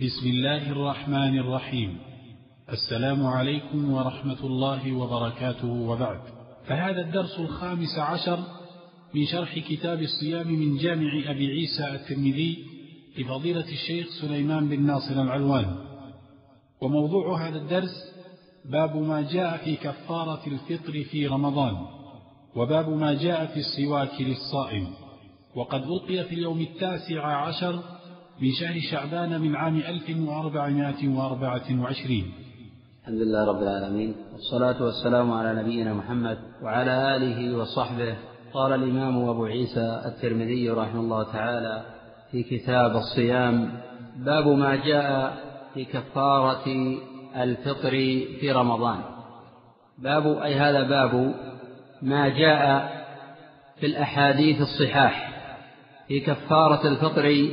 بسم الله الرحمن الرحيم. السلام عليكم ورحمة الله وبركاته وبعد. فهذا الدرس الخامس عشر من شرح كتاب الصيام من جامع أبي عيسى الترمذي لفضيلة الشيخ سليمان بن ناصر العلوان وموضوع هذا الدرس باب ما جاء في كفارة الفطر في رمضان وباب ما جاء في السواك للصائم. وقد ألقي في اليوم التاسع عشر من شهر شعبان من عام 1424 الحمد لله رب العالمين والصلاة والسلام على نبينا محمد وعلى آله وصحبه. قال الإمام أبو عيسى الترمذي رحمه الله تعالى في كتاب الصيام باب ما جاء في كفارة الفطر في رمضان. باب أي هذا باب ما جاء في الأحاديث الصحاح في كفارة الفطر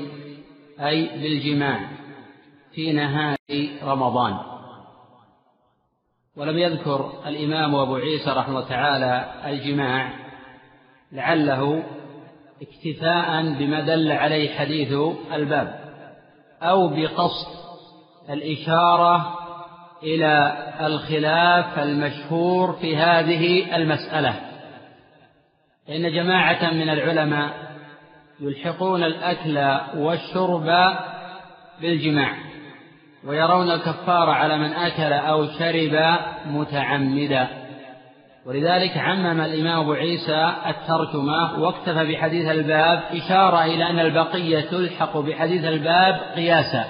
أي بالجماع في نهار رمضان. ولم يذكر الإمام أبو عيسى رحمه الله تعالى الجماع لعله اكتفاء بما دل عليه حديث الباب أو بقصد الإشارة إلى الخلاف المشهور في هذه المسألة. إن جماعة من العلماء يلحقون الأكل والشرب بالجماع ويرون الكفارة على من أكل أو شرب متعمدا. ولذلك عمم الإمام أبو عيسى الترجمة واكتفى بحديث الباب إشارة إلى أن البقية تلحق بحديث الباب قياسا.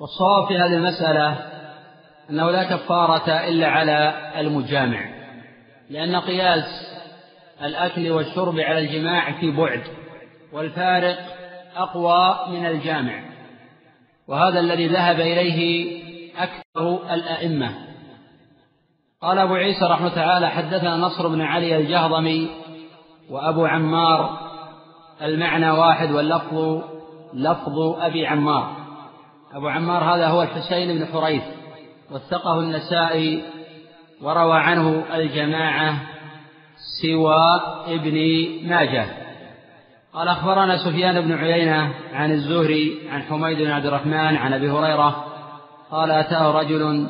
والصواب في هذه المسألة أنه لا كفارة إلا على المجامع لأن قياس الأكل والشرب على الجماع في بعد. والفارق أقوى من الجامع وهذا الذي ذهب إليه أكثر الأئمة. قال أبو عيسى رحمه تعالى حدثنا نصر بن علي الجهضمي وأبو عمار المعنى واحد واللفظ لفظ أبي عمار. أبو عمار هذا هو الحسين بن حريث وثقه النسائي وروى عنه الجماعة سوى ابن ماجه. قال أخبرنا سفيان بن عيينة عن الزهري عن حميد بن عبد الرحمن عن أبي هريرة قال أتاه رجل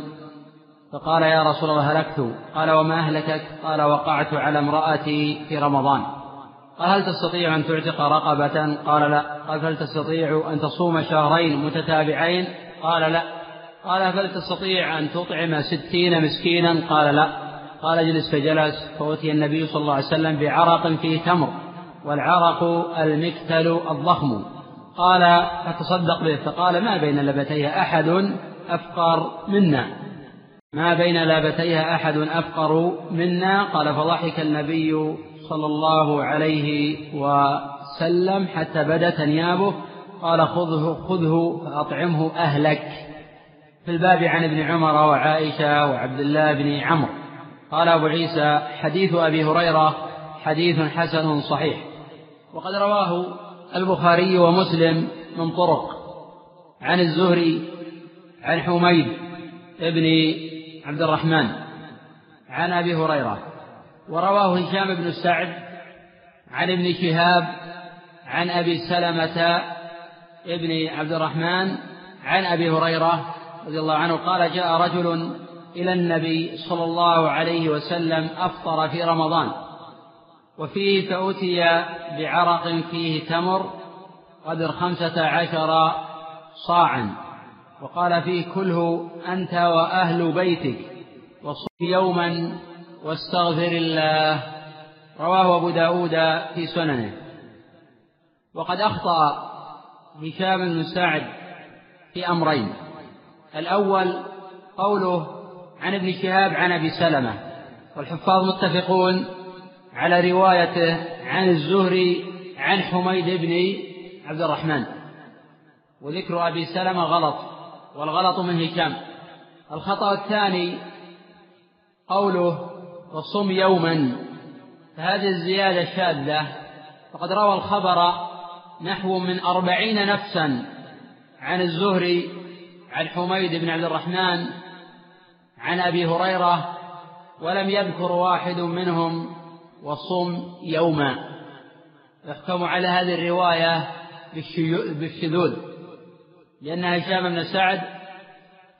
فقال يا رسول الله هلكت قال وما أهلكك قال وقعت على امرأتي في رمضان قال هل تستطيع أن تعتق رقبة قال لا قال هل تستطيع أن تصوم شهرين متتابعين قال لا قال فهل تستطيع أن تطعم ستين مسكينا قال لا قال اجلس فجلس فأتي النبي صلى الله عليه وسلم بعرق فيه تمر والعرق المكتل الضخم. قال فتصدق به فقال ما بين لبتيها أحد أفقر منا؟ ما بين لابتيها أحد أفقر منا؟ قال فضحك النبي صلى الله عليه وسلم حتى بدت أنيابه قال خذه خذه فأطعمه أهلك. في الباب عن ابن عمر وعائشة وعبد الله بن عمرو. قال أبو عيسى حديث أبي هريرة حديث حسن صحيح. وقد رواه البخاري ومسلم من طرق. عن الزهري عن حميد بن عبد الرحمن عن أبي هريرة ورواه هشام بن سعد عن ابن شهاب عن أبي سلمة ابن عبد الرحمن عن أبي هريرة رضي الله عنه قال جاء رجل إلى النبي صلى الله عليه وسلم أفطر في رمضان. وفيه فأتي بعرق فيه تمر قدر خمسة عشر صاعا. وقال فيه كله أنت وأهل بيتك وصم يوما واستغفر الله. رواه أبو داود في سننه. وقد أخطأ هشام بن سعد في أمرين. الأول قوله عن ابن شهاب عن أبي سلمة. والحفاظ متفقون على روايته عن الزهري عن حميد بن عبد الرحمن. وذكر أبي سلمة غلط والغلط من هشام الخطأ الثاني قوله وصم يوما فهذه الزيادة شاذة. فقد روى الخبر نحو من أربعين نفسا عن الزهري عن حميد بن عبد الرحمن عن أبي هريرة ولم يذكر واحد منهم. وصم يوما. يحكم على هذه الرواية بالشذوذ. لأن هشام بن سعد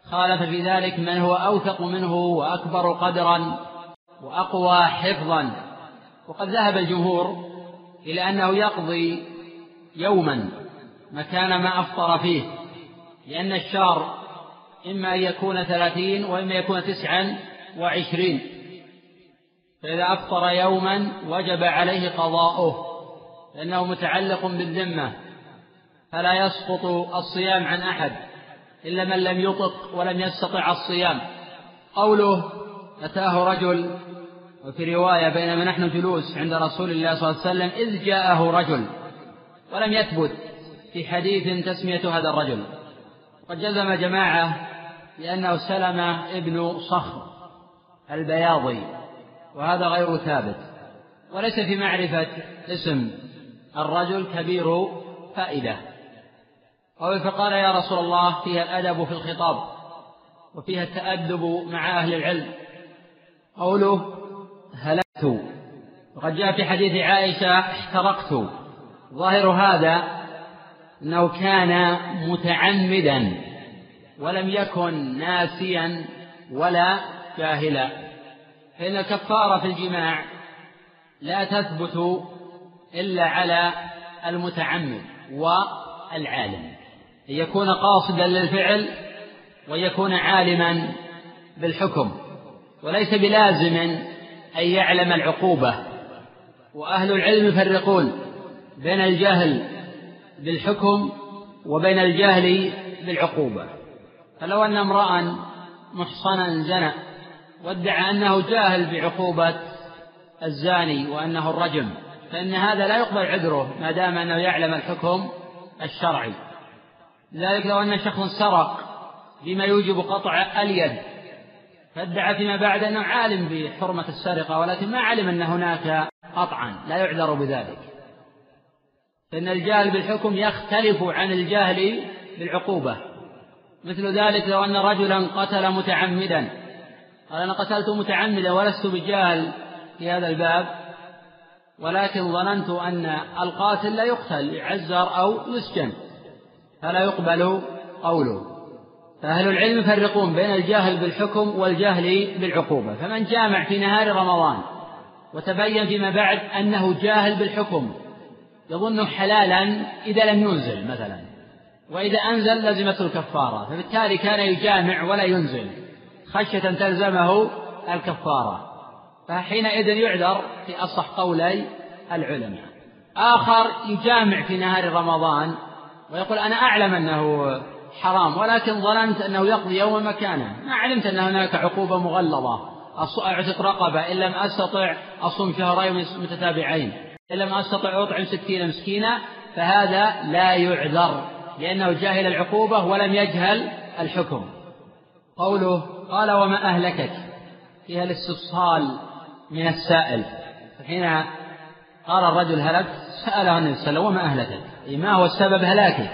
خالف في ذلك من هو أوثق منه وأكبر قدرا وأقوى حفظا. وقد ذهب الجمهور إلى أنه يقضي يوما مكان ما أفطر فيه. لأن الشهر إما أن يكون ثلاثين وإما يكون تسعا وعشرين. فإذا أفطر يوما وجب عليه قضاؤه لأنه متعلق بالذمة فلا يسقط الصيام عن أحد إلا من لم يطق ولم يستطع الصيام. قوله أتاه رجل وفي رواية بينما نحن جلوس عند رسول الله صلى الله عليه وسلم إذ جاءه رجل ولم يثبت في حديث تسمية هذا الرجل. وقد جزم جماعة لأنه سلمة ابن صخر البياضي. وهذا غير ثابت. وليس في معرفة اسم الرجل كبير فائدة. قال فقال يا رسول الله فيها الأدب في الخطاب وفيها التأدب مع أهل العلم. قوله هلكت. وقد جاء في حديث عائشة احترقت. ظاهر هذا أنه كان متعمدا ولم يكن ناسيا ولا جاهلا. فإن الكفارة في الجماع لا تثبت إلا على المتعمد والعالم. أن يكون قاصدا للفعل ويكون عالما بالحكم. وليس بلازم أن يعلم العقوبة. وأهل العلم يفرقون بين الجهل بالحكم وبين الجهل بالعقوبة. فلو أن امرأ محصنا زنى وادعى أنه جاهل بعقوبة الزاني وأنه الرجم فإن هذا لا يقبل عذره ما دام أنه يعلم الحكم الشرعي. لذلك لو أن شخص سرق بما يوجب قطع اليد فادعى فيما بعد أنه عالم بحرمة السرقة ولكن ما علم أن هناك قطعا لا يعذر بذلك. فإن الجاهل بالحكم يختلف عن الجاهل بالعقوبة. مثل ذلك لو أن رجلا قتل متعمدا قال أنا قتلت متعمدا ولست بجاهل في هذا الباب ولكن ظننت أن القاتل لا يقتل يعزر أو يسجن فلا يقبل قوله. فأهل العلم يفرقون بين الجاهل بالحكم والجاهل بالعقوبة. فمن جامع في نهار رمضان وتبين فيما بعد أنه جاهل بالحكم يظن حلالا إذا لم ينزل مثلا وإذا أنزل لزمته الكفارة فبالتالي كان يجامع ولا ينزل. خشية تلزمه الكفارة فحينئذ يعذر في أصح قولي العلماء. آخر يجامع في نهار رمضان ويقول أنا أعلم أنه حرام ولكن ظننت أنه يقضي يوم مكانه. ما علمت أن هناك عقوبة مغلظة. أعتق رقبة إن لم أستطع أصوم شهرين متتابعين. إن لم أستطع أطعم ستين مسكينا فهذا لا يعذر لأنه جاهل العقوبة ولم يجهل الحكم. قوله قال وما أهلكك فيها الاستفصال من السائل. حين قال الرجل هلكت سأله النبي صلى الله عليه وسلم وما أهلكك؟ أي ما هو السبب هلاكه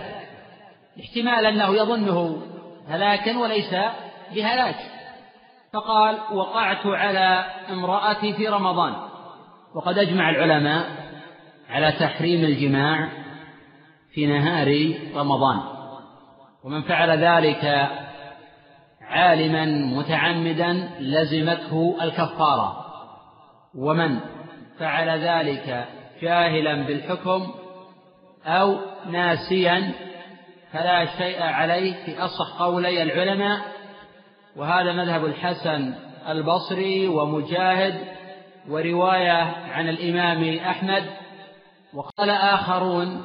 احتمال أنه يظنه هلاكا وليس بهلاك. فقال وقعت على امرأتي في رمضان. وقد أجمع العلماء على تحريم الجماع في نهار رمضان. ومن فعل ذلك عالما متعمدا لزمته الكفارة. ومن فعل ذلك جاهلا بالحكم أو ناسيا فلا شيء عليه في أصح قولي العلماء. وهذا مذهب الحسن البصري ومجاهد ورواية عن الإمام أحمد. وقال آخرون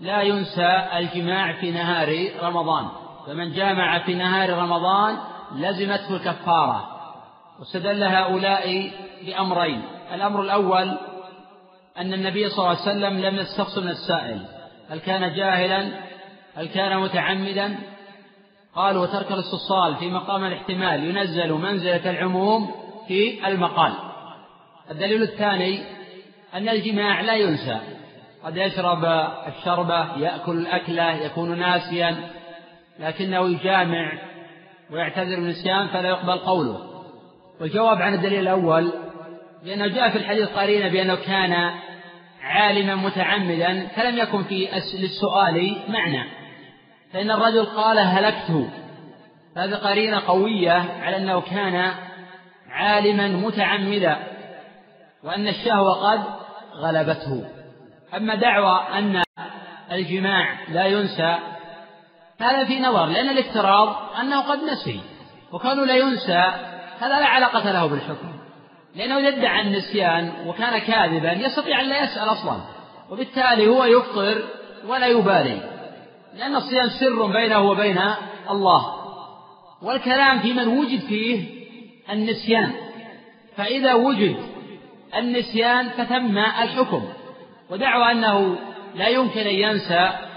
لا ينسى الجماع في نهار رمضان. فمن جامع في نهار رمضان لزمته الكفارة. واستدل هؤلاء بأمرين. الأمر الأول أن النبي صلى الله عليه وسلم لم يستقص من السائل. هل كان جاهلا؟ هل كان متعمدا؟ قال وترك الاستفصال في مقام الاحتمال. ينزل منزلة العموم في المقال. الدليل الثاني أن الجماع لا ينسى. قد يشرب الشربة يأكل الأكلة يكون ناسيا. لكنه يجامع ويعتذر بالنسيان فلا يقبل قوله. والجواب عن الدليل الأول لأنه جاء في الحديث قرينة بأنه كان عالما متعمدا فلم يكن في للسؤال معنى. فإن الرجل قال هلكت هذه قرينة قوية على أنه كان عالما متعمدا وأن الشهوة قد غلبته. أما دعوى أن الجماع لا ينسى هذا في نظر لأن الافتراض أنه قد نسي وكونه لا ينسى هذا لا علاقة له بالحكم. لأنه إذا ادعى النسيان وكان كاذبا يستطيع أن لا يسأل أصلا وبالتالي هو يفطر ولا يبالي. لأن الصيام سر بينه وبين الله والكلام في من وجد فيه النسيان. فإذا وجد النسيان فثم الحكم. ودعوى أنه لا يمكن أن ينسى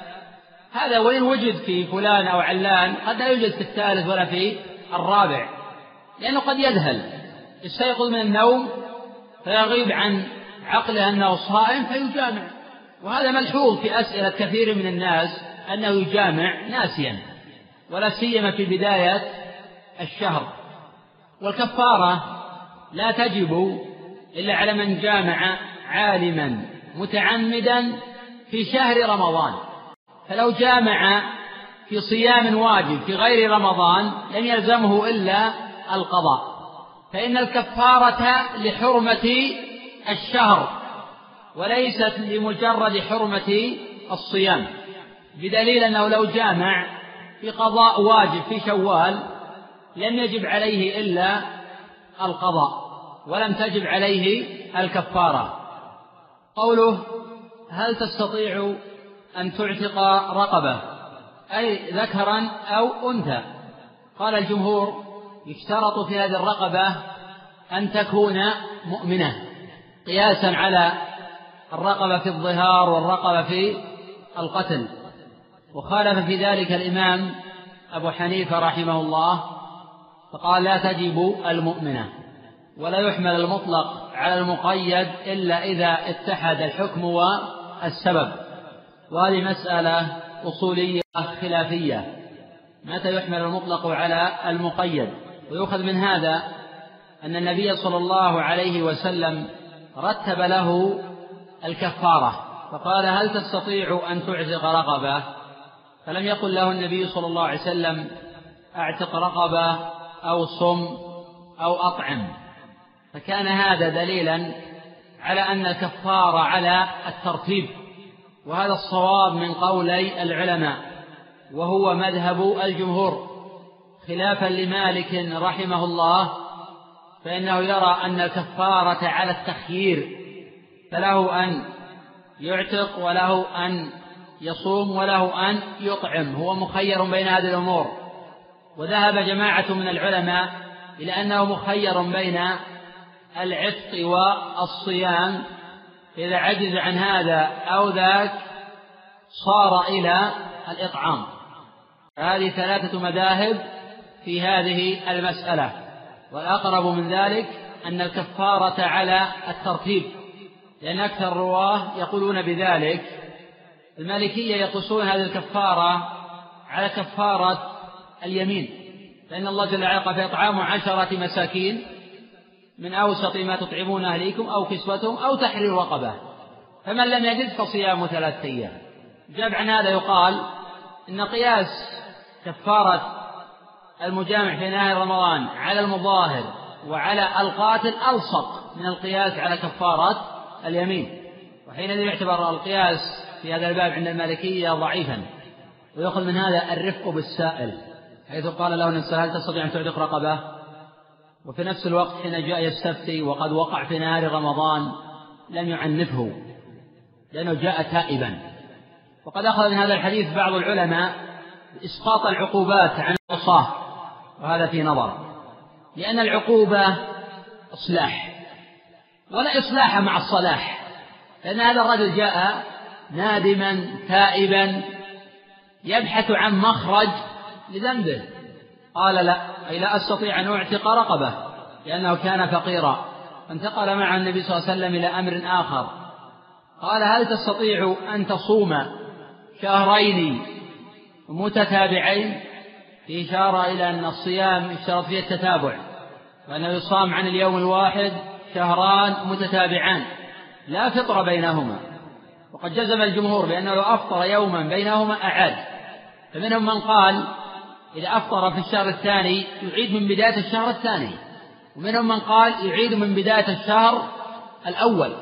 هذا وإن وجد في فلان أو علان قد لا يوجد في الثالث ولا في الرابع لأنه قد يذهل. يستيقظ من النوم فيغيب عن عقله أنه صائم فيجامع. وهذا ملحوظ في أسئلة كثير من الناس أنه يجامع ناسيا ولا سيما في بداية الشهر. والكفارة لا تجب إلا على من جامع عالما متعمدا في شهر رمضان. فلو جامع في صيام واجب في غير رمضان لم يلزمه إلا القضاء. فإن الكفارة لحرمة الشهر وليست لمجرد حرمة الصيام. بدليل أنه لو جامع في قضاء واجب في شوال لم يجب عليه إلا القضاء ولم تجب عليه الكفارة. قوله هل تستطيع أن تعتق رقبة أي ذكرا أو أنثى. قال الجمهور يشترط في هذه الرقبة أن تكون مؤمنة قياسا على الرقبة في الظهار والرقبة في القتل. وخالف في ذلك الإمام أبو حنيفة رحمه الله فقال لا تجب المؤمنة ولا يحمل المطلق على المقيد إلا إذا اتحد الحكم والسبب. وهذه مسألة أصولية خلافية. متى يحمل المطلق على المقيد؟ ويؤخذ من هذا أن النبي صلى الله عليه وسلم رتب له الكفارة فقال هل تستطيع أن تعتق رقبة؟ فلم يقل له النبي صلى الله عليه وسلم أعتق رقبة أو صم أو أطعم. فكان هذا دليلا على أن الكفارة على الترتيب. وهذا الصواب من قولي العلماء وهو مذهب الجمهور. خلافا لمالك رحمه الله فإنه يرى أن الكفارة على التخيير فله أن يعتق وله أن يصوم وله أن يطعم هو مخير بين هذه الأمور. وذهب جماعة من العلماء إلى أنه مخير بين العتق والصيام إذا عجز عن هذا أو ذاك صار إلى الإطعام. هذه ثلاثة مذاهب في هذه المسألة والأقرب من ذلك أن الكفارة على الترتيب لأن أكثر الرواة يقولون بذلك. المالكية يقصون هذه الكفارة على كفارة اليمين فإن الله جل وعلا قال فإطعام عشرة مساكين من أوسط ما تطعمون أهليكم أو كسوتهم أو تحرير رقبة. فمن لم يجد فصيام ثلاثة أيام. جاب عن هذا يقال إن قياس كفارة المجامع في نهاية رمضان على المظاهر وعلى القاتل ألصق من القياس على كفارة اليمين. وحينئذ يعتبر القياس في هذا الباب عند المالكية ضعيفا. ويأخذ من هذا الرفق بالسائل حيث قال له نفسه هل تستطيع أن تعتق رقبة؟ وفي نفس الوقت حين جاء يستفتي وقد وقع في نهار رمضان لم يعنفه لأنه جاء تائبا. وقد أخذ من هذا الحديث بعض العلماء إسقاط العقوبات عن العصاة وهذا في نظر. لأن العقوبة إصلاح ولا إصلاح مع الصلاح لأن هذا الرجل جاء نادما تائبا يبحث عن مخرج لذنبه. قال لا أي لا أستطيع أن أعتق رقبة لأنه كان فقيرا. فانتقل مع النبي صلى الله عليه وسلم إلى أمر آخر. قال هل تستطيع أن تصوم شهرين متتابعين؟ في إشارة إلى أن الصيام اشترط فيه التتابع وأنه يصام عن اليوم الواحد شهران متتابعان لا فطر بينهما. وقد جزم الجمهور بأنه لو أفطر يوما بينهما أعاد فمنهم من قال إذا أفطر في الشهر الثاني يعيد من بداية الشهر الثاني. ومنهم من قال يعيد من بداية الشهر الأول.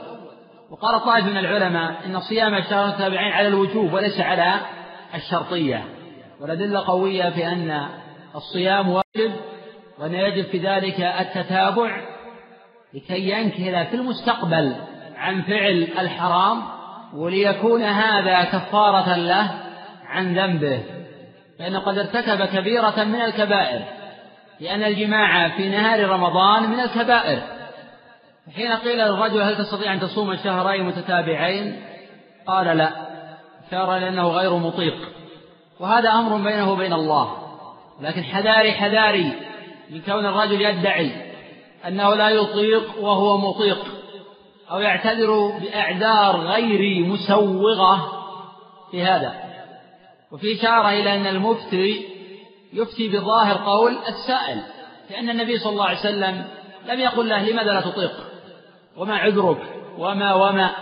وقال طائف من العلماء إن صيام الشهر التابعين على الوجوب وليس على الشرطية. والأدلة قوية في أن الصيام واجب وأن يجب في ذلك التتابع لكي ينكل في المستقبل عن فعل الحرام وليكون هذا كفارة له عن ذنبه. فإنه قد ارتكب كبيرة من الكبائر لأن الجماع في نهار رمضان من الكبائر. حين قيل للرجل هل تستطيع أن تصوم شهرين متتابعين؟ قال لا أشار لأنه غير مطيق. وهذا أمر بينه وبين الله. لكن حذاري حذاري من كون الرجل يدعي أنه لا يطيق وهو مطيق أو يعتذر بأعذار غير مسوغة في هذا. وفي إشارة إلى أن المفتي يفتي بظاهر قول السائل لأن النبي صلى الله عليه وسلم لم يقل له لماذا لا تطيق؟ وما عذرك؟ وما وما؟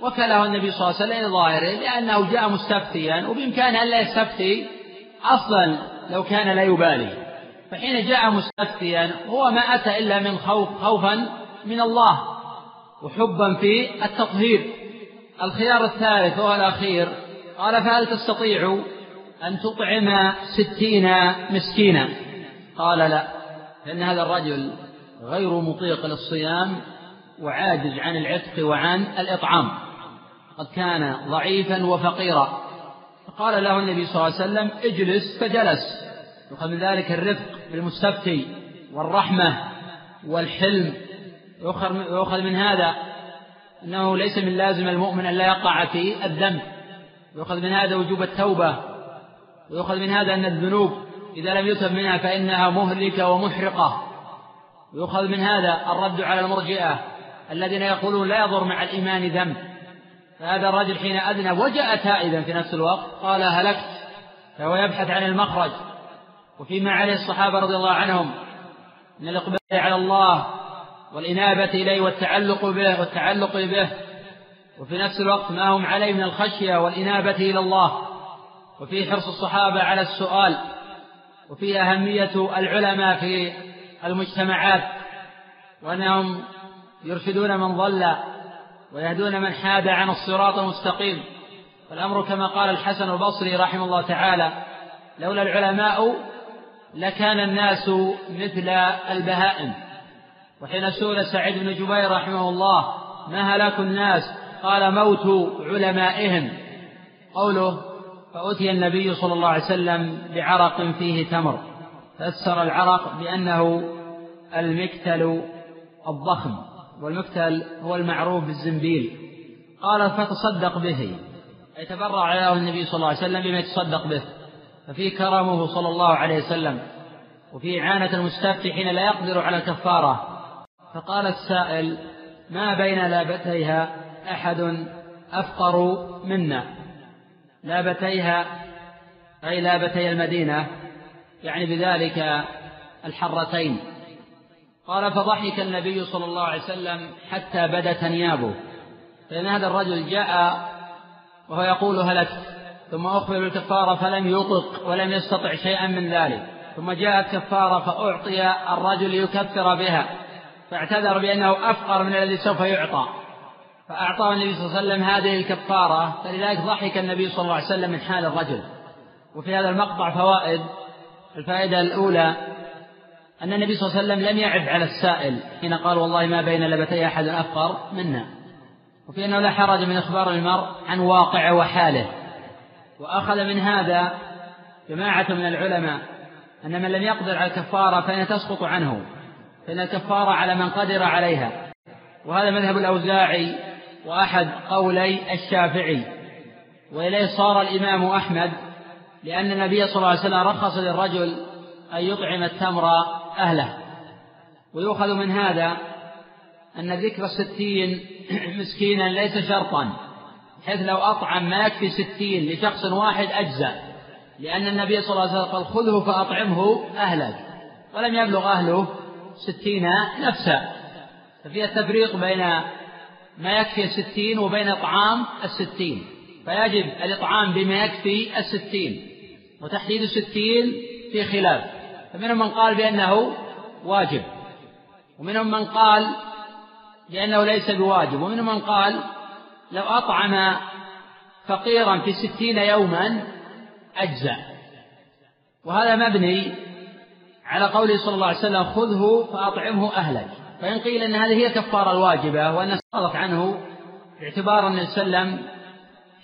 وكله النبي صلى الله عليه وسلم ظاهره لأنه جاء مستفتيا وبإمكانه ألا يستفتي أصلا لو كان لا يبالي. فحين جاء مستفتيا هو ما أتى إلا من خوف خوفا من الله وحبا في التطهير. الخيار الثالث وهو الأخير قال فهل تستطيع أن تطعم ستين مسكينا؟ قال لا لأن هذا الرجل غير مطيق للصيام وعاجز عن العتق وعن الإطعام. قد كان ضعيفا وفقيرا. فقال له النبي صلى الله عليه وسلم اجلس فجلس. يؤخذ من ذلك الرفق بالمستفتي والرحمة والحلم. يؤخذ من هذا أنه ليس من لازم المؤمن أن لا يقع في الذنب يؤخذ من هذا وجوب التوبة ويؤخذ من هذا أن الذنوب إذا لم يتب منها فإنها مهلكة ومحرقة. ويؤخذ من هذا الرد على المرجئة الذين يقولون لا يضر مع الإيمان ذنب. فهذا الرجل حين أذنب وجاء تائبا في نفس الوقت قال هلكت؟ فهو يبحث عن المخرج. وفيما عليه الصحابة رضي الله عنهم من الإقبال على الله والإنابة إليه والتعلق به والتعلق به وفي نفس الوقت ما هم عليه من الخشية والإنابة إلى الله. وفي حرص الصحابة على السؤال. وفي أهمية العلماء في المجتمعات. وأنهم يرشدون من ضل ويهدون من حاد عن الصراط المستقيم. والأمر كما قال الحسن البصري رحمه الله تعالى لولا العلماء لكان الناس مثل البهائم وحين سئل سعيد بن جبير رحمه الله ما هلاك الناس قال موت علمائهم. قوله فأتي النبي صلى الله عليه وسلم بعرق فيه تمر. فسر العرق بأنه المكتل الضخم والمكتل هو المعروف بالزنبيل. قال فتصدق به. أي تبرع له النبي صلى الله عليه وسلم بما يتصدق به. ففي كرمه صلى الله عليه وسلم وفي إعانة المستفتي حين لا يقدر على الكفارة. فقال السائل ما بين لابتيها أحد أفقر منا. لابتيها أي لابتي المدينة يعني بذلك الحرتين. قال فضحك النبي صلى الله عليه وسلم حتى بدت انيابه فإن هذا الرجل جاء وهو يقول هلكت ثم أخبر بالكفارة فلم يطق ولم يستطع شيئا من ذلك. ثم جاءت كفارة فأعطي الرجل ليكفر بها. فاعتذر بأنه أفقر من الذي سوف يعطى. فأعطاه النبي صلى الله عليه وسلم هذه الكفارة فلذلك ضحك النبي صلى الله عليه وسلم من حال الرجل. وفي هذا المقطع فوائد الفائدة الأولى أن النبي صلى الله عليه وسلم لم يعب على السائل حين قال والله ما بين لبتي أحد أفقر منا. وفي أنه لا حرج من إخبار المرء عن واقع وحاله. وأخذ من هذا جماعة من العلماء أن من لم يقدر على الكفارة فإن تسقط عنه. فإن الكفارة على من قدر عليها. وهذا مذهب الأوزاعي وأحد قولي الشافعي وإليه صار الإمام أحمد لأن النبي صلى الله عليه وسلم رخص للرجل أن يطعم التمر أهله. ويؤخذ من هذا أن ذكر الستين مسكينا ليس شرطا بحيث لو أطعم ما يكفي ستين لشخص واحد أجزأ لأن النبي صلى الله عليه وسلم قال خذه فأطعمه أهلك ولم يبلغ أهله ستين نفسا. ففي التفريق بين ما يكفي الستين وبين إطعام الستين. فيجب الإطعام بما يكفي الستين. وتحديد الستين في خلاف. فمنهم من قال بأنه واجب. ومنهم من قال بأنه ليس بواجب. ومنهم من قال لو أطعم فقيرا في ستين يوما أجزأ. وهذا مبني على قوله صلى الله عليه وسلم خذه فأطعمه أهلك. فإن قيل أن هذه هي الكفارة الواجبة وأن سقطت عنه باعتبار أن وسلم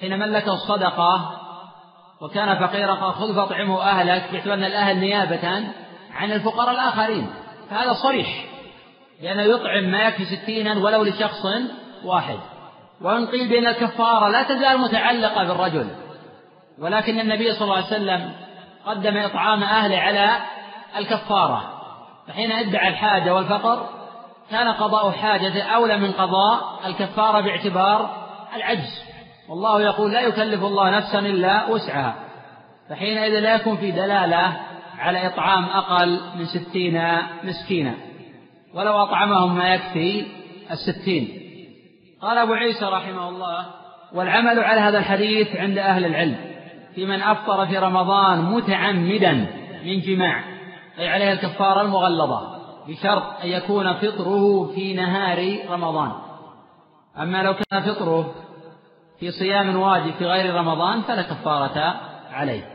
حين ملكه الصدقة وكان فقيرا قال خذ فاطعمه أهلك باعتبار أن الأهل نيابة عن الفقراء الآخرين. فهذا صريح لأنه يطعم ما يكفي ستينا ولو لشخص واحد. وإن قيل بأن الكفارة لا تزال متعلقة بالرجل ولكن النبي صلى الله عليه وسلم قدم إطعام أهله على الكفارة. فحين ادعى الحاجة والفقر كان قضاء حاجته أولى من قضاء الكفارة باعتبار العجز. والله يقول لا يكلف الله نفسا إلا وسعها. فحينئذ لا يكون في دلالة على إطعام أقل من ستين مسكينا. ولو أطعمهم ما يكفي الستين. قال أبو عيسى رحمه الله والعمل على هذا الحديث عند أهل العلم في من أفطر في رمضان متعمدا من جماع أي عليه الكفارة المغلظة. بشرط أن يكون فطره في نهار رمضان. أما لو كان فطره في صيام واجب في غير رمضان فلا كفارة عليه.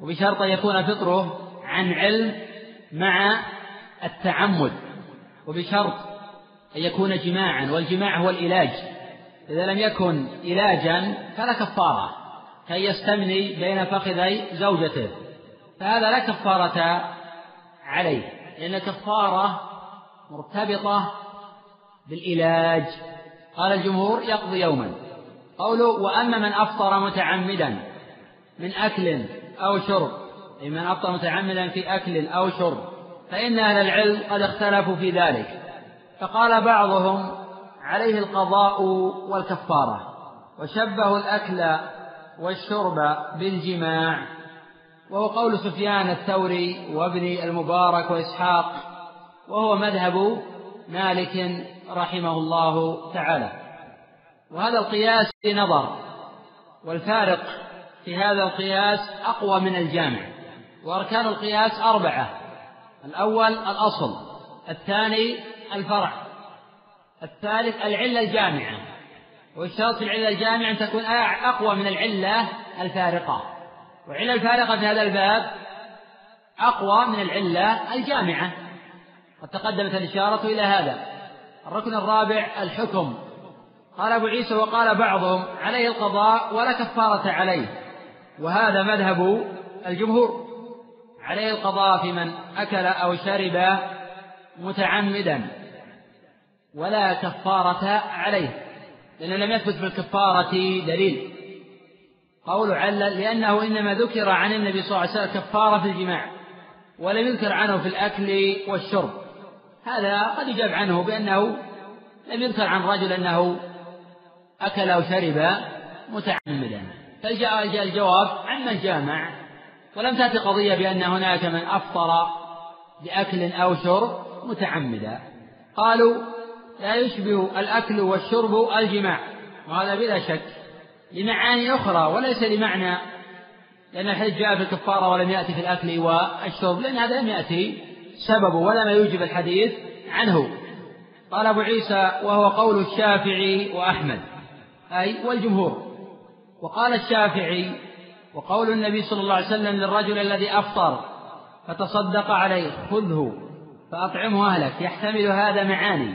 وبشرط أن يكون فطره عن علم مع التعمد. وبشرط أن يكون جماعا والجماع هو العلاج. إذا لم يكن علاجا فلا كفارة كي يستمني بين فخذي زوجته. فهذا لا كفارة عليه. لأن الكفارة مرتبطة بالعلاج. قال الجمهور يقضي يوما. قوله وأما من أفطر متعمدا من أكل أو شرب أي من أفطر متعمدا في أكل أو شرب فإن أهل العلم قد اختلفوا في ذلك. فقال بعضهم عليه القضاء والكفارة وشبهوا الأكل والشرب بالجماع. وهو قول سفيان الثوري وابن المبارك وإسحاق وهو مذهب مالك رحمه الله تعالى. وهذا القياس نظر والفارق في هذا القياس أقوى من الجامع وأركان القياس أربعة الأول الأصل الثاني الفرع الثالث العلة الجامعة. ويشترط في العلة الجامعة أن تكون أقوى من العلة الفارقة. والعلة الفارقة في هذا الباب أقوى من العلة الجامعة. قد تقدمت الإشارة إلى هذا. الركن الرابع الحكم. قال أبو عيسى وقال بعضهم عليه القضاء ولا كفارة عليه. وهذا مذهب الجمهور. عليه القضاء في من أكل أو شرب متعمدا. ولا كفارة عليه. لأنه لم يثبت في الكفارة دليل. قول علل لأنه إنما ذكر عن النبي صلى الله عليه وسلم كفارة في الجماع ولم يذكر عنه في الأكل والشرب. هذا قد يجاب عنه بأنه لم يذكر عن رجل أنه أكل أو شرب متعمدا. فجاء الجواب عمن جامع ولم تأتي قضية بأن هناك من أفطر بأكل أو شرب متعمدا. قالوا لا يشبه الأكل والشرب الجماع وهذا بلا شك. لمعاني أخرى وليس لمعنى لأن الحديث جاء في الكفارة ولم يأتي في الأكل والشرب لأن هذا لم يأتي سببه ولا ما يوجب الحديث عنه. قال أبو عيسى وهو قول الشافعي وأحمد أي والجمهور. وقال الشافعي وقول النبي صلى الله عليه وسلم للرجل الذي أفطر فتصدق عليه خذه فأطعمه أهلك. يحتمل هذا معاني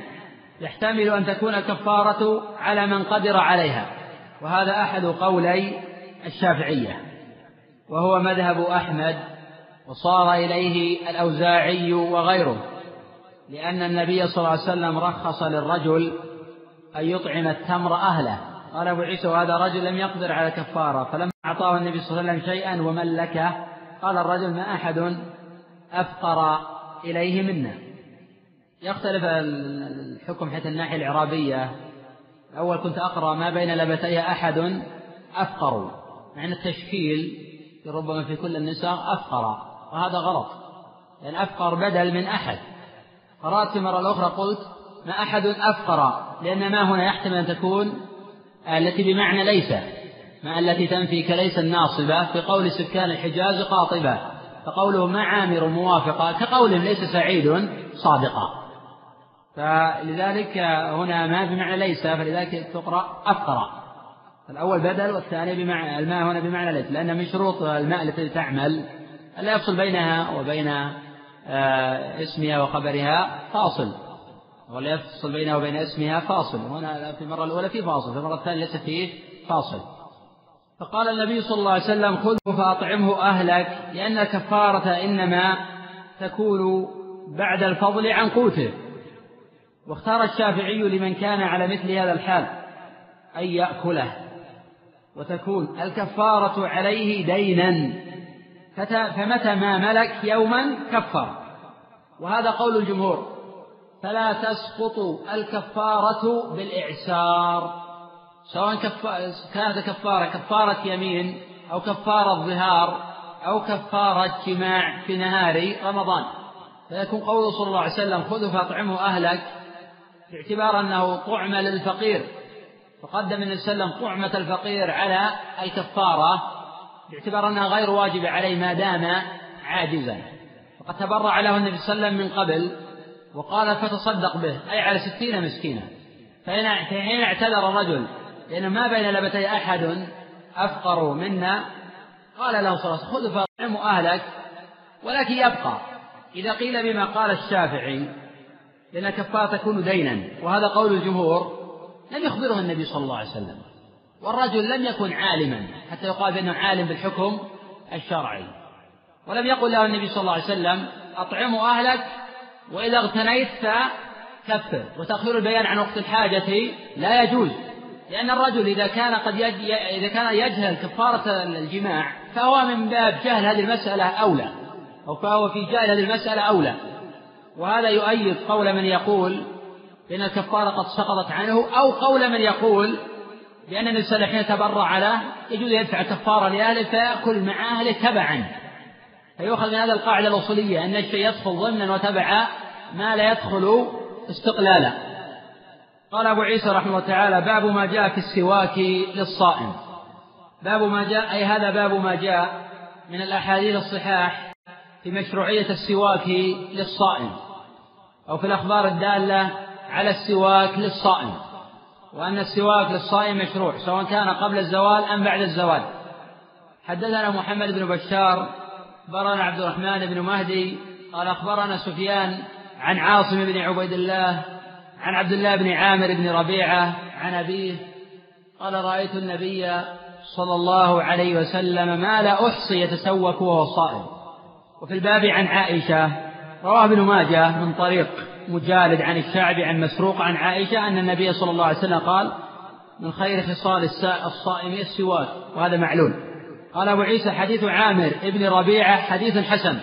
يحتمل أن تكون الكفارة على من قدر عليها. وهذا أحد قولي الشافعية وهو مذهب أحمد وصار إليه الأوزاعي وغيره لأن النبي صلى الله عليه وسلم رخص للرجل أن يطعم التمر أهله. قال أبو عيسى وهذا رجل لم يقدر على كفارة فلما أعطاه النبي صلى الله عليه وسلم شيئا وملكه قال الرجل ما أحد أفقر إليه منا. يختلف الحكم حتى الناحية الإعرابية الأول كنت أقرأ ما بين لبتيها أحد أفقر معنى التشكيل ربما في كل النساء أفقر وهذا غلط لأن أفقر بدل من أحد. قرأت في المرة الأخرى قلت ما أحد أفقر لأن ما هنا يحتمل أن تكون التي بمعنى ليس مع التي تنفي كليس الناصبة في قول سكان الحجاز قاطبة فقوله ما عامر موافقة كقول ليس سعيد صادقا. فلذلك هنا ما بمعنى ليس فلذلك تقرأ أفقر. الأول بدل والثاني بمعنى الماء هنا بمعنى ليس لأن من شروط الماء التي تعمل ألا يفصل بينها وبين آه، اسمها وخبرها فاصل. ولا يفصل بينها وبين اسمها فاصل. هنا في المرة الأولى في فاصل في المرة الثانية ليس فيه فاصل. فقال النبي صلى الله عليه وسلم خذه فأطعمه أهلك لأن الكفارة إنما تكون بعد الفضل عن قوته. واختار الشافعي لمن كان على مثل هذا الحال أن يأكله. وتكون الكفارة عليه دينا. فمتى ما ملك يوما كفر. وهذا قول الجمهور. فلا تسقط الكفارة بالإعسار. سواء كانت كفارة كفارة يمين أو كفارة ظهار أو كفارة جماع في نهار رمضان. فيكون قوله صلى الله عليه وسلم خذه فاطعمه أهلك. باعتبار أنه طعم للفقير. فقدم النبي صلى الله عليه وسلم طعمة الفقير على الكفارة باعتبار أنها غير واجبة عليه ما دام عاجزا. فقد تبرع له النبي صلى الله عليه وسلم من قبل وقال فتصدق به أي على ستين مسكينا. فحين اعتذر الرجل لأن ما بين لبتي أحد أفقر منا. قال له صلى الله عليه وسلم خذ فاطعمه أهلك ولكن يبقى. إذا قيل بما قال الشافعي لأن الكفارة تكون دينا وهذا قول الجمهور لم يخبره النبي صلى الله عليه وسلم. والرجل لم يكن عالما حتى يقال بأنه عالم بالحكم الشرعي. ولم يقل له النبي صلى الله عليه وسلم أطعموا أهلك وإذا اغتنيت فكفر. وتأخير البيان عن وقت الحاجة لا يجوز لأن الرجل إذا كان قد يج... إذا كان يجهل كفارة الجماع فهو من باب جهل هذه المسألة أولى أو فهو في جهل هذه المسألة أولى. وهذا يؤيد قول من يقول بأن الكفارة قد سقطت عنه أو قول من يقول بأن عليه وسلم تبرع له يجوز يدفع الكفارة لأهله فيأكل مع أهله تبعا. فيؤخذ من هذا القاعدة الأصولية أن الشيء يدخل ضمنا وتبعا ما لا يدخل استقلالا. قال أبو عيسى رحمه الله تعالى باب ما جاء في السواك للصائم. باب ما جاء أي هذا باب ما جاء من الأحاديث الصحاح في مشروعية السواك للصائم أو في الأخبار الدالة على السواك للصائم وأن السواك للصائم مشروع سواء كان قبل الزوال أم بعد الزوال. حدثنا محمد بن بشار أخبرنا عبد الرحمن بن مهدي قال أخبرنا سفيان عن عاصم بن عبيد الله عن عبد الله بن عامر بن ربيعة عن أبيه قال رأيت النبي صلى الله عليه وسلم ما لا أحصي يتسوك وهو صائم. وفي الباب عن عائشة رواه ابن ماجه من طريق مجالد عن الشعبي عن مسروق عن عائشة أن النبي صلى الله عليه وسلم قال من خير خصال الصائم السواك وهذا معلول. قال أبو عيسى حديث عامر ابن ربيعة حديث حسن.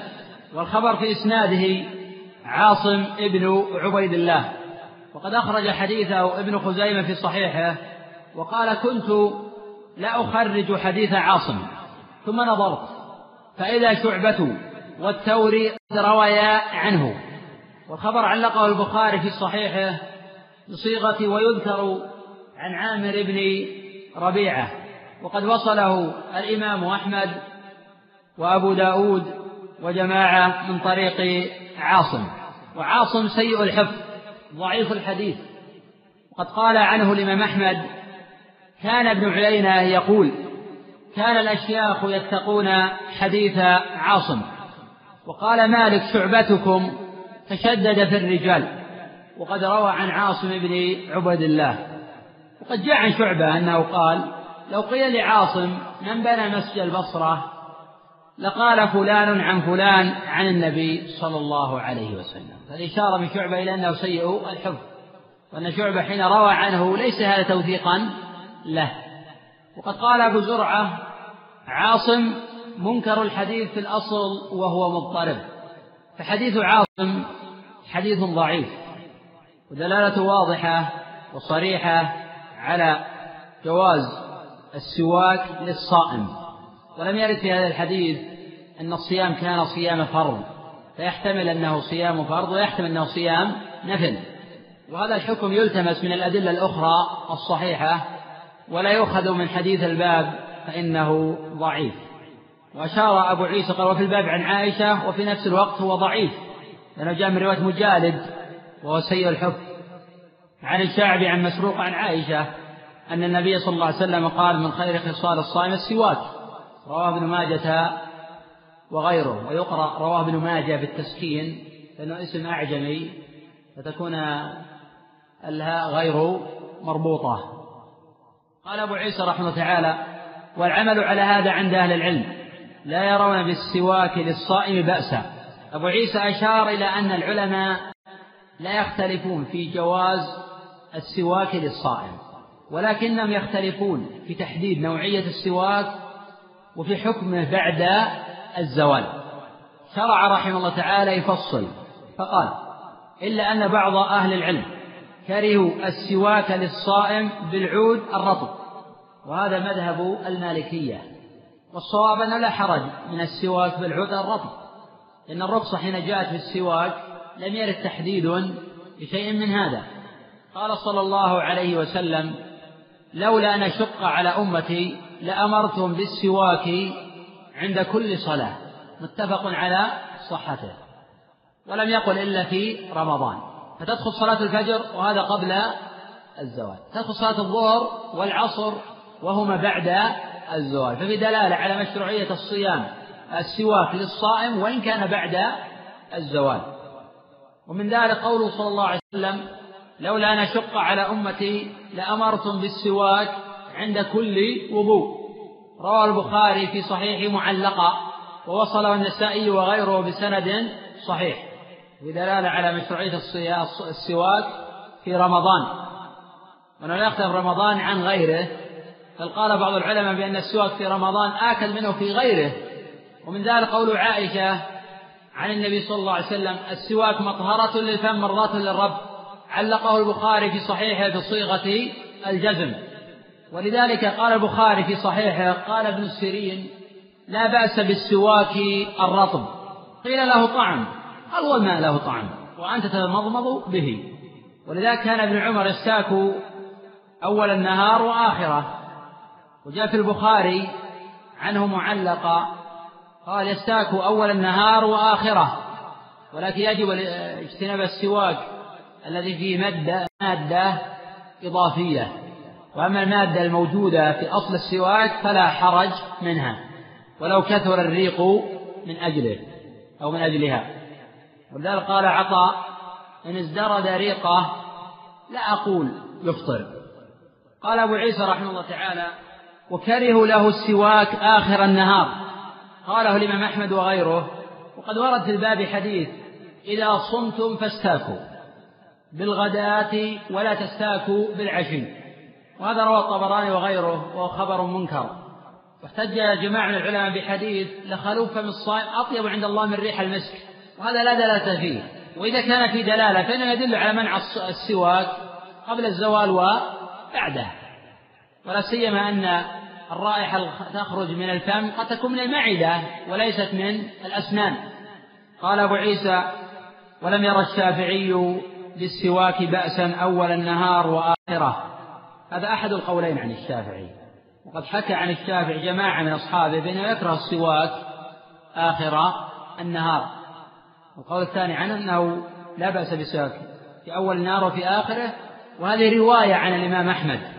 والخبر في إسناده عاصم ابن عبيد الله. وقد أخرج حديثه ابن خزيمة في صحيحه وقال كنت لا أخرج حديث عاصم ثم نظرت فإذا شعبة والثوري رويا عنه. والخبر علقه البخاري في صحيحه بصيغة ويذكر عن عامر بن ربيعة. وقد وصله الإمام أحمد وأبو داود وجماعة من طريق عاصم. وعاصم سيء الحفظ ضعيف الحديث. وقد قال عنه الإمام أحمد كان ابن عيينة يقول كان الأشياخ يتقون حديث عاصم. وقال مالك شعبتكم تشدد في الرجال. وقد روى عن عاصم بن عبد الله. وقد جاء عن شعبة أنه قال لو قيل لعاصم من بنى مسجد البصرة لقال فلان عن فلان عن النبي صلى الله عليه وسلم. فالإشارة من شعبة إلى أنه سيء الحفظ. وأن شعبة حين روى عنه ليس هذا توثيقا له. وقد قال أبو زرعة عاصم منكر الحديث في الأصل وهو مضطرب. فحديث عاصم حديث ضعيف ودلالته واضحة وصريحة على جواز السواك للصائم. ولم يرد في هذا الحديث أن الصيام كان صيام فرض فيحتمل أنه صيام فرض ويحتمل أنه صيام نفل. وهذا الحكم يلتمس من الأدلة الأخرى الصحيحة ولا يؤخذ من حديث الباب فإنه ضعيف. وأشار أبو عيسى قال وفي الباب عن عائشة وفي نفس الوقت هو ضعيف لأنه جاء من رواية مجالد وهو سيء الحفظ عن الشعبي عن مسروق عن عائشة أن النبي صلى الله عليه وسلم قال من خير خصال الصائم السواك. رواه ابن ماجة وغيره ويقرأ رواه ابن ماجة بالتسكين لأنه اسم أعجمي فتكون الهاء غير مربوطة. قال أبو عيسى رحمه تعالى والعمل على هذا عند أهل العلم لا يرون بالسواك للصائم بأسا. أبو عيسى أشار إلى أن العلماء لا يختلفون في جواز السواك للصائم ولكنهم يختلفون في تحديد نوعية السواك وفي حكمه بعد الزوال. شرع رحمه الله تعالى يفصل فقال إلا أن بعض أهل العلم كرهوا السواك للصائم بالعود الرطب وهذا مذهب المالكية. والصواب أنه لا حرج من السواك بالعود الرطب إن الرخصة حين جاءت في السواك لم يرد تحديد لشيء من هذا. قال صلى الله عليه وسلم لولا أن أشق على أمتي لأمرتهم بالسواك عند كل صلاة. متفق على صحته. ولم يقل إلا في رمضان. فتدخل صلاة الفجر وهذا قبل الزوال. تدخل صلاة الظهر والعصر وهما بعد الزوال ففي دلالة على مشروعية الصيام السواك للصائم وإن كان بعد الزوال ومن ذلك قوله صلى الله عليه وسلم لولا أن أشق على أمتي لأمرتم بالسواك عند كل وضوء. رواه البخاري في صحيح معلقا ووصله النسائي وغيره بسند صحيح. بدلالة على مشروعية السواك في رمضان. وأنه يختلف رمضان عن غيره بل قال بعض العلماء بأن السواك في رمضان آكل منه في غيره. ومن ذلك قول عائشة عن النبي صلى الله عليه وسلم السواك مطهرة للفم مرضاة للرب. علقه البخاري في صحيحه بصيغة الجزم. ولذلك قال البخاري في صحيحه قال ابن السيرين لا بأس بالسواك الرطب. قيل له طعم. قال والماء له طعم؟ وأنت تتمضمض به. ولذلك كان ابن عمر يستاك أول النهار وآخره. وجاء في البخاري عنه معلقا قال يستاك أول النهار وآخرة ولكن يجب اجتناب السواك الذي فيه مادة, مادة إضافية. وأما المادة الموجودة في أصل السواك فلا حرج منها ولو كثر الريق من أجله أو من أجلها. ولذلك قال عطاء إن ازدرد ريقه لا أقول يفطر. قال أبو عيسى رحمه الله تعالى وكرهوا له السواك آخر النهار. قاله الإمام أحمد وغيره وقد ورد في الباب حديث إذا صمتم فاستاكوا بالغداة ولا تستاكوا بالعشي وهذا روى الطبراني وغيره وهو خبر منكر. واحتج جماعة من العلماء بحديث لخلوف فم الصائم أطيب عند الله من ريح المسك. وهذا لا دلالة فيه. وإذا كان في دلالة فإنه يدل على منع السواك قبل الزوال وبعده ولا سيما أن الرائحة تخرج من الفم قد تكون من المعدة وليست من الأسنان. قال أبو عيسى ولم يرى الشافعي بالسواك بأسا أول النهار وآخرة. هذا أحد القولين عن الشافعي. وقد حكى عن الشافعي جماعة من أصحابه بأنه يكره السواك آخر النهار. القول الثاني عنه أنه لا بأس بالسواك في أول النهار وفي آخره. وهذه رواية عن الإمام أحمد.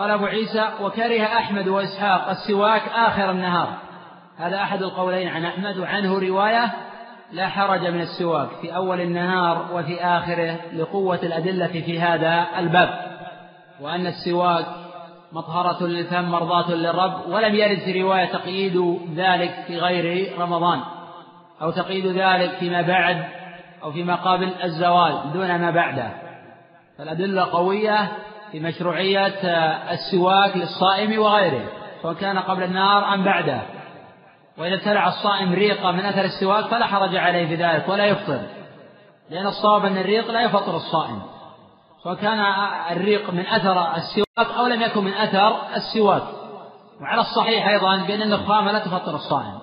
قال أبو عيسى وكره أحمد وإسحاق السواك آخر النهار. هذا أحد القولين عن أحمد وعنه رواية لا حرج من السواك في أول النهار وفي آخره لقوة الأدلة في هذا الباب. وأن السواك مطهرة للفم مرضاة للرب ولم يرد في رواية تقييد ذلك في غير رمضان أو تقييد ذلك فيما بعد أو فيما قابل الزوال دون ما بعده. فالأدلة قوية في مشروعية السواك للصائم وغيره سواء كان قبل النهار أم بعده. وإذا ابتلع الصائم ريقة من أثر السواك فلا حرج عليه في ذلك ولا يفطر لأن الصواب أن الريق لا يفطر الصائم. سواء كان الريق من أثر السواك أو لم يكن من أثر السواك. وعلى الصحيح أيضا بأن النخامة لا تفطر الصائم.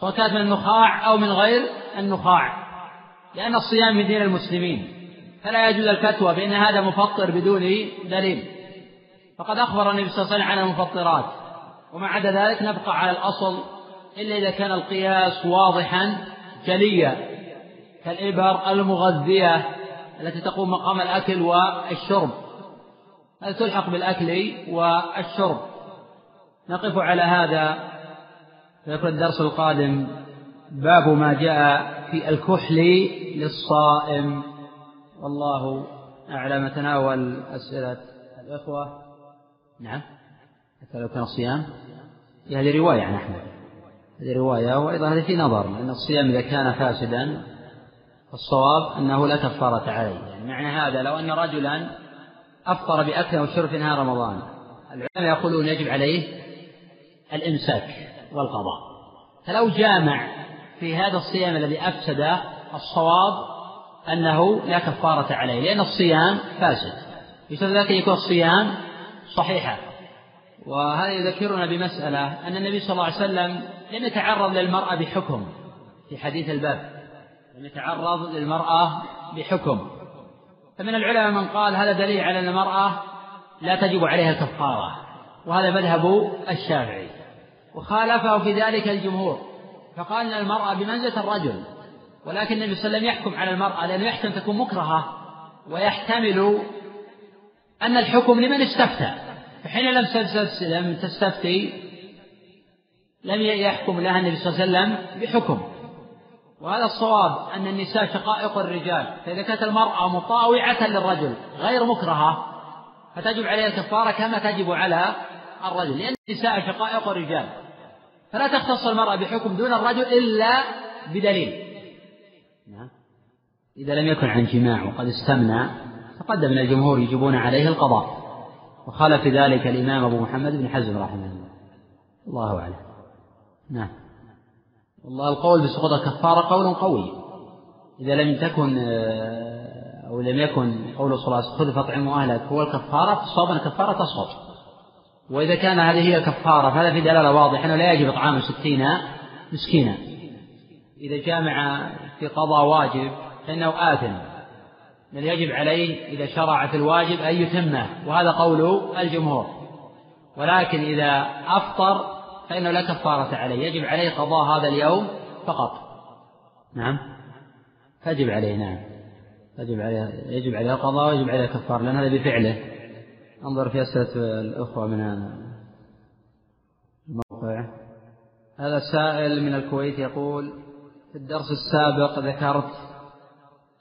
سواء كانت من النخاع أو من غير النخاع. لأن الصيام من دين المسلمين. فلا يجوز الفتوى بأن هذا مفطر بدون دليل. فقد أخبر النبي صلى الله عليه وسلم عن المفطرات. وما عدا ذلك نبقى على الأصل إلا إذا كان القياس واضحا جليا. كالإبر المغذية التي تقوم مقام الأكل والشرب. هذه تلحق بالأكل والشرب. نقف على هذا. فيكون الدرس القادم باب ما جاء في الكحل للصائم. والله أعلم. تناول أسئلة الإخوة. نعم. حتى لو كان الصيام. هذه رواية عن أحمد. هذه رواية وأيضا هذه في نظر لأن الصيام إذا كان فاسدا الصواب أنه لا كفارة عليه. يعني معنى هذا لو أن رجلا أفطر بأكل وشرب في نهار رمضان العلماء يقولون يجب عليه الإمساك والقضاء. فلو جامع في هذا الصيام الذي أفسد الصواب أنه لا كفارة عليه لأن الصيام فاسد. بسبب ذلك يكون الصيام صحيحا. وهذا يذكرنا بمسألة أن النبي صلى الله عليه وسلم لم يتعرض للمرأة بحكم في حديث الباب. لم يتعرض للمرأة بحكم. فمن العلماء من قال هذا دليل على أن المرأة لا تجب عليها الكفارة وهذا مذهب الشافعي. وخالفه في ذلك الجمهور. فقال أن المرأة بمنزلة الرجل. ولكن النبي صلى الله عليه وسلم يحكم على المرأة لأنه يحتمل تكون مكرهة ويحتمل أن الحكم لمن استفتى. فحين لم لم تستفتي لم يحكم لها النبي صلى الله عليه وسلم بحكم. وهذا الصواب أن النساء شقائق الرجال. فإذا كانت المرأة مطاوعة للرجل غير مكرهة فتجب عليها الكفارة كما تجب على الرجل لأن النساء شقائق الرجال. فلا تختص المرأة بحكم دون الرجل إلا بدليل. إذا لم يكن عن جماع وقد استمنى تقدم من الجمهور يجبون عليه القضاء. وخالف ذلك الإمام أبو محمد بن حزم رحمه الله. الله أعلم. نعم. والله القول بسقوط الكفارة قول قوي. إذا لم تكن آه، أو لم يكن قول صلى الله عليه وسلم خذ فاطعم أهلك. هو الكفارة فالصواب أن الكفارة تسقط وإذا كان هذه هي الكفارة فهذا في دلالة واضحة أنه لا يجب إطعام ستين مسكينا. إذا جامع في قضاء واجب فإنه آثم بل يجب عليه إذا شرع في الواجب أن يتمه وهذا قول الجمهور. ولكن إذا أفطر فإنه لا كفارة عليه يجب عليه قضاء هذا اليوم فقط. نعم؟ تجب عليه نعم. يجب عليه يجب عليه القضاء ويجب عليه الكفارة لأن هذا بفعله. انظر في أسئلة الأخوة من الموقع. هذا سائل من الكويت يقول في الدرس السابق ذكرت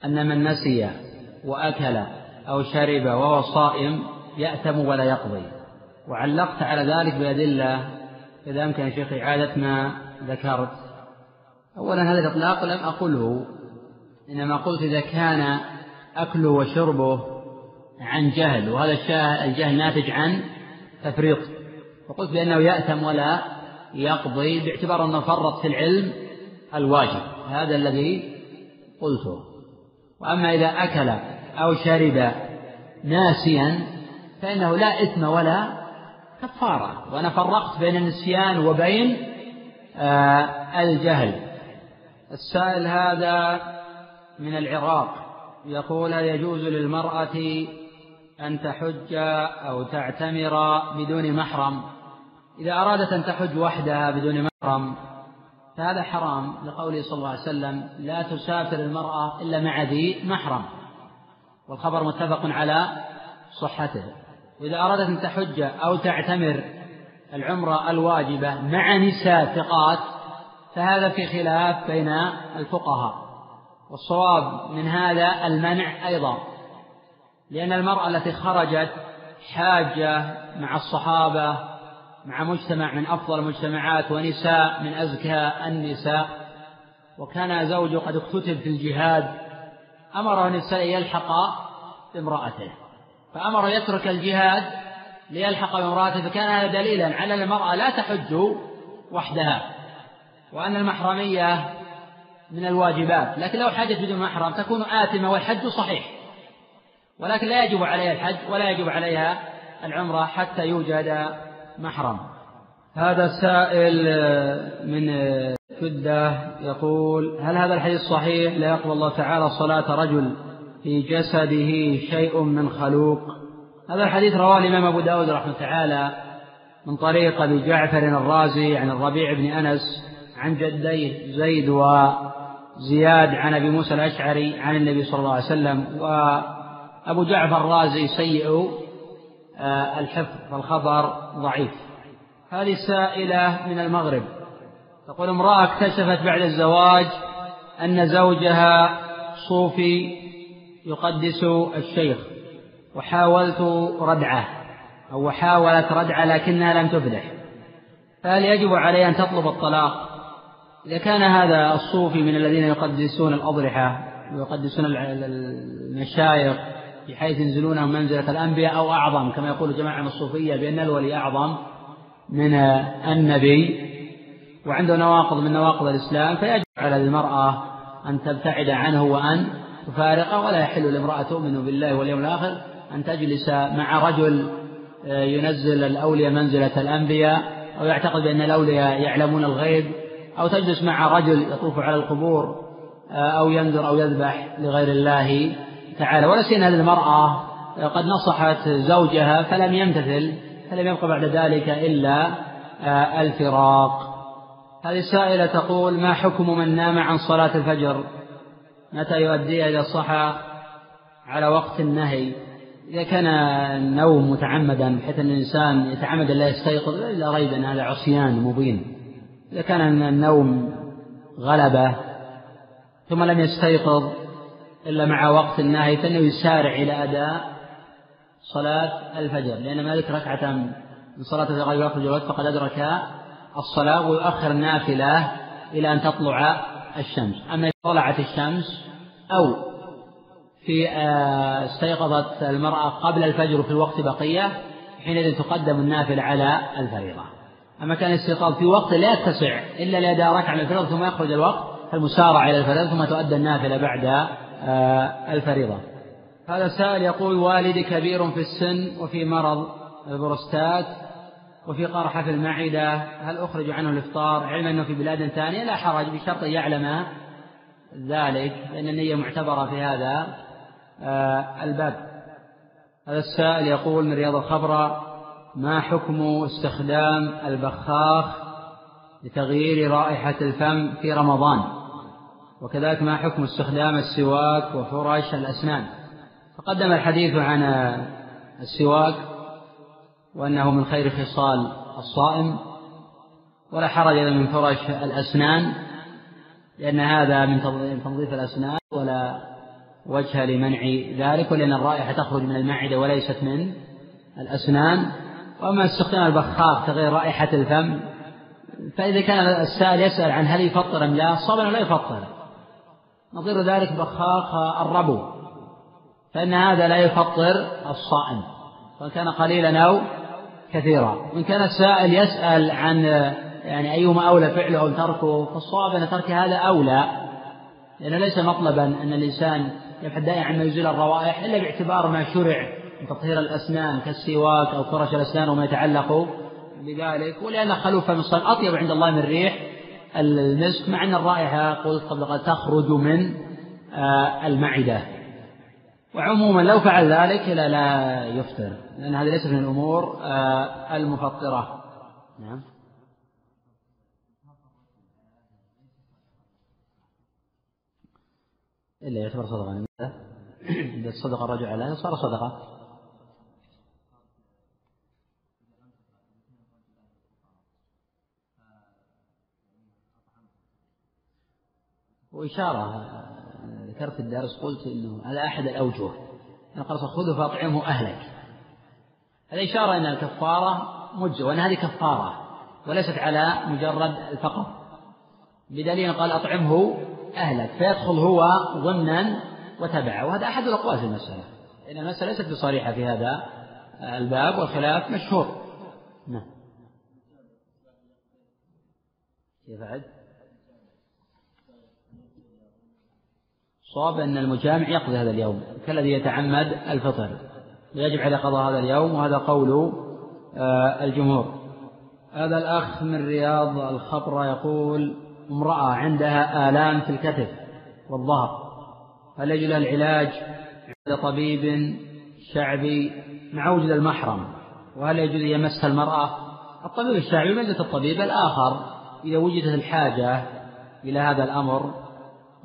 أن من نسي وأكل أو شرب وهو صائم يأتم ولا يقضي. وعلقت على ذلك بأدلة إذا أمكن يا شيخ إعادة ما ذكرت. أولا هذا الإطلاق لم أقله إنما قلت إذا كان أكله وشربه عن جهل وهذا الجهل ناتج عن تفريط. فقلت بأنه يأثم ولا يقضي باعتبار أنه فرط في العلم الواجب. هذا الذي قلته. وأما إذا أكل أو شرب ناسيا فإنه لا إثم ولا كفارة. وأنا فرقت بين النسيان وبين آه الجهل. السائل هذا من العراق يقول هل يجوز للمرأة أن تحج أو تعتمر بدون محرم؟ إذا أرادت أن تحج وحدها بدون محرم فهذا حرام لقوله صلى الله عليه وسلم لا تسافر المرأة إلا مع ذي محرم. والخبر متفق على صحته. وإذا أرادت أن تحج أو تعتمر العمرة الواجبة مع نساء ثقات فهذا في خلاف بين الفقهاء. والصواب من هذا المنع أيضا. لأن المرأة التي خرجت حاجة مع الصحابة مع مجتمع من أفضل المجتمعات ونساء من أزكى النساء. وكان زوجه قد اكتتب في الجهاد أمره النساء يلحق بامرأته. فأمر يترك الجهاد ليلحق بامرأته فكان هذا دليلا على المرأة لا تحج وحدها وأن المحرمية من الواجبات. لكن لو حجت بدون محرم تكون آثمة والحج صحيح. ولكن لا يجب عليها الحج ولا يجب عليها العمرة حتى يوجد محرم. هذا سائل من كدة يقول هل هذا الحديث صحيح؟ لا يقبل الله تعالى صلاة رجل في جسده شيء من خلوق. هذا الحديث رواه الإمام أبو داود رحمه تعالى من طريق أبي جعفر الرازي عن الربيع بن أنس عن جديه زيد وزياد عن أبي موسى الأشعري عن النبي صلى الله عليه وسلم. وأبو جعفر الرازي سيء آه، الحفظ فالخبر ضعيف. هذه سائلة من المغرب. تقول امرأة اكتشفت بعد الزواج أن زوجها صوفي يقدس الشيخ وحاولت ردعه أو حاولت ردعه لكنها لم تفلح فهل يجب عليها أن تطلب الطلاق؟ إذا كان هذا الصوفي من الذين يقدسون الأضرحة ويقدسون المشايخ بحيث ينزلونهم منزلة الأنبياء أو أعظم كما يقول جماعة من الصوفية بأن الولي أعظم من النبي. وعنده نواقض من نواقض الإسلام فيجب على المرأة أن تبتعد عنه وأن تفارقه ولا يحل لامرأة تؤمن بالله واليوم الآخر أن تجلس مع رجل آه، ينزل الأولياء منزلة الأنبياء أو يعتقد بأن الأولياء يعلمون الغيب أو تجلس مع رجل يطوف على القبور آه، أو ينذر أو يذبح لغير الله. تعالى. ولا سيما هذه المرأة قد نصحت زوجها فلم يمتثل فلم يبق بعد ذلك إلا آه، الفراق. هذه السائلة تقول ما حكم من نام عن صلاة الفجر؟ متى يؤديها إذا صحى على وقت النهي. إذا كان النوم متعمدا بحيث أن الإنسان يتعمد لا يستيقظ لا ريب أن هذا عصيان مبين. إذا كان النوم غلبة ثم لم يستيقظ إلا مع وقت النهي فإنه يسارع إلى أداء صلاة الفجر لأن مالك ركعة من صلاة الفجر يخرج الوقت فقد أدرك الصلاة ويؤخر النافلة إلى أن تطلع الشمس. أما إذا طلعت الشمس أو في آه، استيقظت المرأة قبل الفجر في الوقت بقية حينئذ تقدم النافلة على الفريضة. أما كان الاستيقاظ في وقت لا يتسع إلا لأداء ركعة من الفريضة ثم يخرج الوقت فالمسارعة إلى الفريضة ثم تؤدى النافلة بعد الفريضة. هذا سائل يقول والدي كبير في السن وفي مرض البروستات وفي قرحة في المعدة هل أخرج عنه الإفطار؟ علما أنه في بلاد ثانية لا حرج بشرط يعلم ذلك لأن النية معتبرة في هذا آه، الباب. هذا السائل يقول من رياض الخبرة ما حكم استخدام البخاخ لتغيير رائحة الفم في رمضان؟ وكذلك ما حكم استخدام السواك وفرش الأسنان. تقدم الحديث عن السواك وأنه من خير خصال الصائم ولا حرج من فرش الأسنان لأن هذا من تنظيف الأسنان ولا وجه لمنع ذلك ولأن الرائحة تخرج من المعدة وليست من الأسنان. وأما استخدام البخاخ تغير رائحة الفم فإذا كان السائل يسأل عن هل يفطر أم لا الصواب لا يفطر. نظير ذلك بخاخ الربو فإن هذا لا يفطر الصائم سواء كان قليلا أو كثيرا. وإن كان السائل يسأل عن يعني أيهما أولى فعله أو تركه فالصواب أن ترك هذا أولى لأنه ليس مطلبا أن الإنسان يبحث دائما عما يزيل الروائح إلا باعتبار ما شرع من تطهير الأسنان كالسواك أو فرش الأسنان وما يتعلق بذلك. ولأن خلوف فم الصائم أطيب عند الله من ريح المسك مع أن الرائحة قلت قبل تخرج من آه، المعدة. وعموما لو فعل ذلك لا لا يفطر لأن هذه ليست من الأمور آه، المفطرة. نعم. إلا يعتبر صدقة. إذا صدق الرجل على صار صدقة. وإشارة ذكرت في الدرس قلت إنه هذا أحد الأوجه أنا قال خذه فأطعمه أهلك. هذا إشارة أن الكفارة مجزى وأن هذه كفارة وليست على مجرد الفقر بدليل قال أطعمه أهلك فيدخل هو ضمنا وتبعه. وهذا أحد الأقوال في المسألة. إن المسألة ليست بصريحة في هذا الباب والخلاف مشهور. نعم. كيف عد؟ صواب أن المجامع يقضي هذا اليوم كالذي يتعمد الفطر يجب عليه قضاء هذا اليوم وهذا قول آه، الجمهور. هذا الأخ من رياض الخبرة يقول امرأة عندها آلام في الكتف والظهر هل يجوز العلاج عند طبيب شعبي مع وجود المحرم؟ وهل يجوز أن يمس المرأة؟ الطبيب الشعبي منزلة الطبيب الآخر إذا وجدت الحاجة إلى هذا الأمر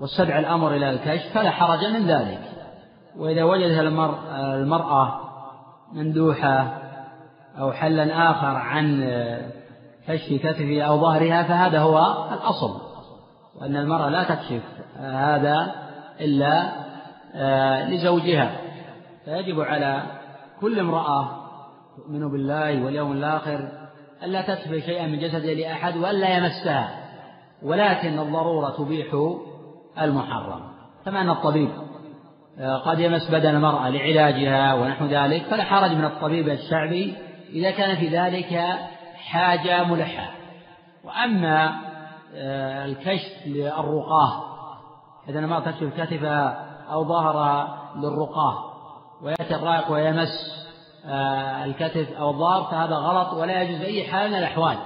واستدعى الأمر إلى الكشف فلا حرج من ذلك. وإذا وجدت المرأة مندوحة أو حلا آخر عن كشف كتفها أو ظهرها فهذا هو الأصل وأن المرأة لا تكشف هذا إلا آه، لزوجها. فيجب على كل امرأة تؤمن بالله واليوم الآخر ألا تكشف شيئا من جسدها لأحد وألا يمسها. ولكن الضرورة تبيح المحرم. كما أن الطبيب آه، قد يمس بدن المرأة لعلاجها ونحو ذلك فلا حرج من الطبيب الشعبي إذا كان في ذلك حاجة ملحة. وأما آه، الكشف للرقاة إذا المرأة تكشف كتفها أو ظهرها للرقاة ويأتي الرائق ويمس آه، الكتف أو الظهر فهذا غلط ولا يجوز بأي حال من الأحوال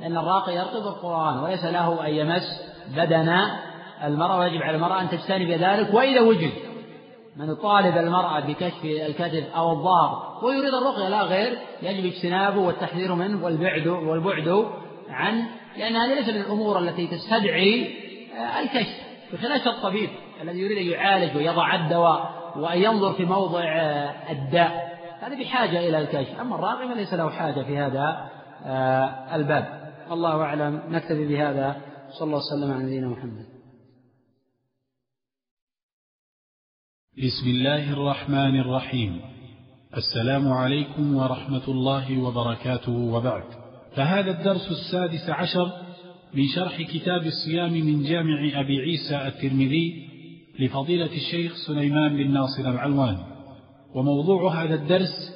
لأن الراقي يرقب القرآن وليس له أن يمس بدن المرأة ويجب على المرأة أن تجتنب ذلك وإذا وجد من يطالب المرأة بكشف الكتف أو الظهر ويريد الرقية لا غير يجب اجتنابه والتحذير منه والبعد والبعد عن لأن هذه ليس من الأمور التي تستدعي آه، الكشف بخلاف الطبيب الذي يريد أن يعالج ويضع الدواء وأن ينظر في موضع آه، الداء. هذا بحاجة إلى الكشف. أما الراقي فليس له حاجة في هذا آه، الباب. الله أعلم. نكتفي بهذا. صلى الله وسلم على نبينا محمد. بسم الله الرحمن الرحيم. السلام عليكم ورحمة الله وبركاته وبعد. فهذا الدرس السادس عشر من شرح كتاب الصيام من جامع أبي عيسى الترمذي لفضيلة الشيخ سليمان بن ناصر العلوان. وموضوع هذا الدرس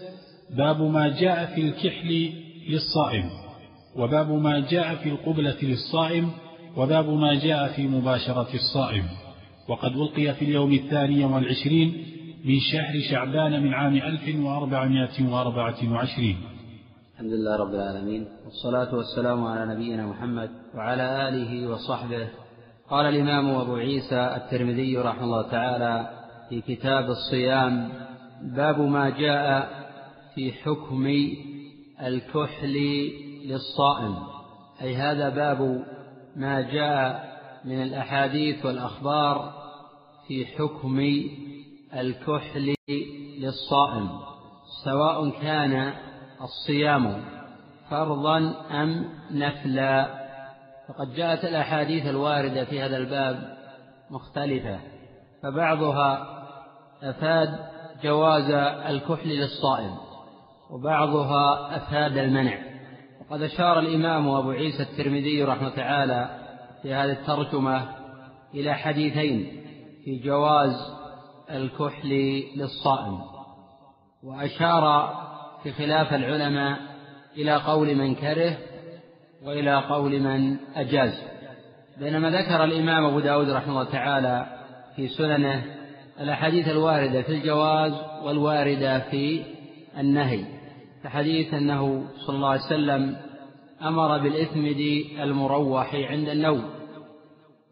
باب ما جاء في الكحل للصائم وباب ما جاء في القبلة للصائم وباب ما جاء في مباشرة الصائم. وقد ألقي في اليوم الثاني والعشرين من شهر شعبان من عام 1424 الحمد لله رب العالمين والصلاة والسلام على نبينا محمد وعلى آله وصحبه. قال الإمام أبو عيسى الترمذي رحمه الله تعالى في كتاب الصيام باب ما جاء في حكم الكحل للصائم. أي هذا باب ما جاء من الأحاديث والأخبار في حكم الكحل للصائم سواء كان الصيام فرضا أم نفلا. فقد جاءت الأحاديث الواردة في هذا الباب مختلفة فبعضها أفاد جواز الكحل للصائم وبعضها أفاد المنع. وقد أشار الإمام أبو عيسى الترمذي رحمه تعالى في هذه الترجمة إلى حديثين. في جواز الكحل للصائم وأشار في خلاف العلماء إلى قول من كره وإلى قول من أجاز. بينما ذكر الإمام أبو داود رحمه الله تعالى في سننه الأحاديث الواردة في الجواز والواردة في النهي. فحديث أنه صلى الله عليه وسلم أمر بالإثمد المروح عند النوم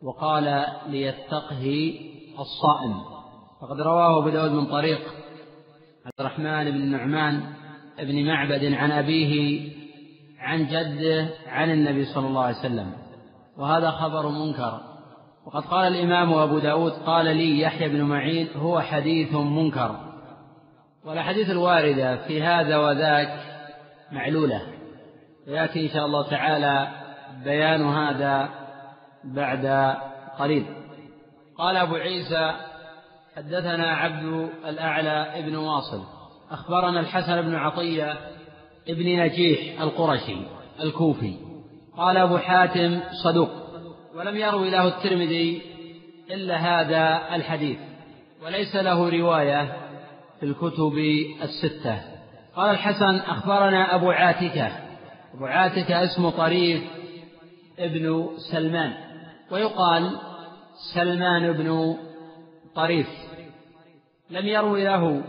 وقال ليتقه الصائم. فقد رواه أبو داود من طريق عبد الرحمن بن النعمان بن معبد عن أبيه عن جده عن النبي صلى الله عليه وسلم. وهذا خبر منكر. وقد قال الإمام أبو داود قال لي يحيى بن معين هو حديث منكر. والأحاديث الواردة في هذا وذاك معلولة. ويأتي إن شاء الله تعالى بيان هذا بعد قليل. قال أبو عيسى حدثنا عبد الأعلى ابن واصل أخبرنا الحسن بن عطية ابن نجيح القرشي الكوفي قال أبو حاتم صدوق ولم يروي له الترمذي إلا هذا الحديث وليس له رواية في الكتب الستة. قال الحسن أخبرنا أبو عاتكة أبو عاتكة اسمه طريف ابن سلمان ويقال سلمان بن طريف. لم يروي له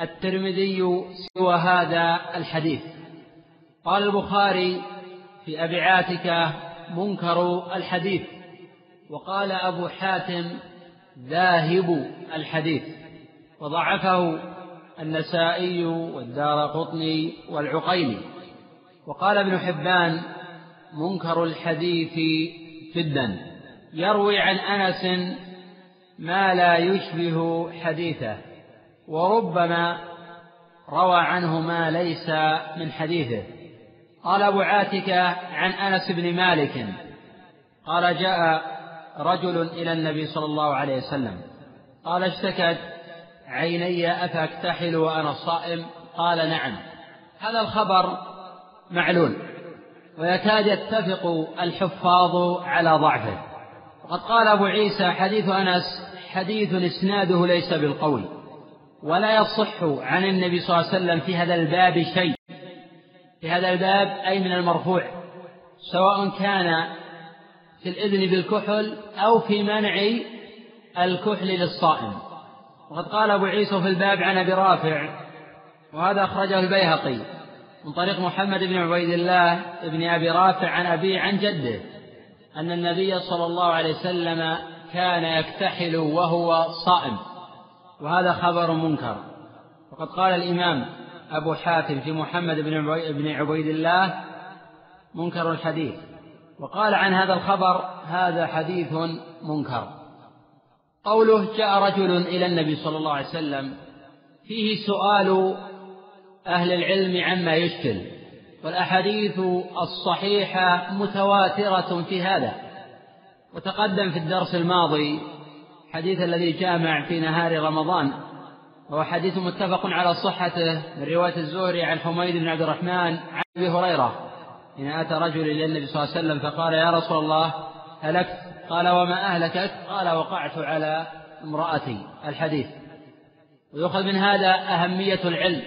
الترمذي سوى هذا الحديث. قال البخاري في أبي عاتكة منكر الحديث. وقال أبو حاتم ذاهب الحديث. وضعفه النسائي والدار قطني والعقيلي وقال ابن حبان منكر الحديث جدا يروي عن أنس ما لا يشبه حديثه وربما روى عنه ما ليس من حديثه. قال أبو عاتكة عن أنس بن مالك قال جاء رجل إلى النبي صلى الله عليه وسلم قال اشتكت عيني أفأكتحل وأنا صائم؟ قال نعم. هذا الخبر معلول ويكاد يتفق الحفاظ على ضعفه. وقد قال أبو عيسى حديث أنس حديث إسناده ليس بالقول ولا يصح عن النبي صلى الله عليه وسلم في هذا الباب شيء. في هذا الباب أي من المرفوع سواء كان في الإذن بالكحل أو في منع الكحل للصائم. وقد قال أبو عيسى في الباب عن أبي رافع وهذا أخرجه البيهقي من طريق محمد بن عبيد الله بن أبي رافع عن أبيه عن جده. أن النبي صلى الله عليه وسلم كان يكتحل وهو صائم وهذا خبر منكر. وقد قال الإمام أبو حاتم في محمد بن عبيد الله منكر الحديث. وقال عن هذا الخبر هذا حديث منكر. قوله جاء رجل إلى النبي صلى الله عليه وسلم فيه سؤال أهل العلم عما يشكل. والأحاديث الصحيحة متواترة في هذا. وتقدم في الدرس الماضي حديث الذي جامع في نهار رمضان وهو حديث متفق على صحته من رواية الزهري عن حميد بن عبد الرحمن عن أبي هريرة إن أتى رجل إلى النبي صلى الله عليه وسلم فقال يا رسول الله هلكت قال وما أهلكك قال وقعت على امرأتي. الحديث. ويؤخذ من هذا أهمية العلم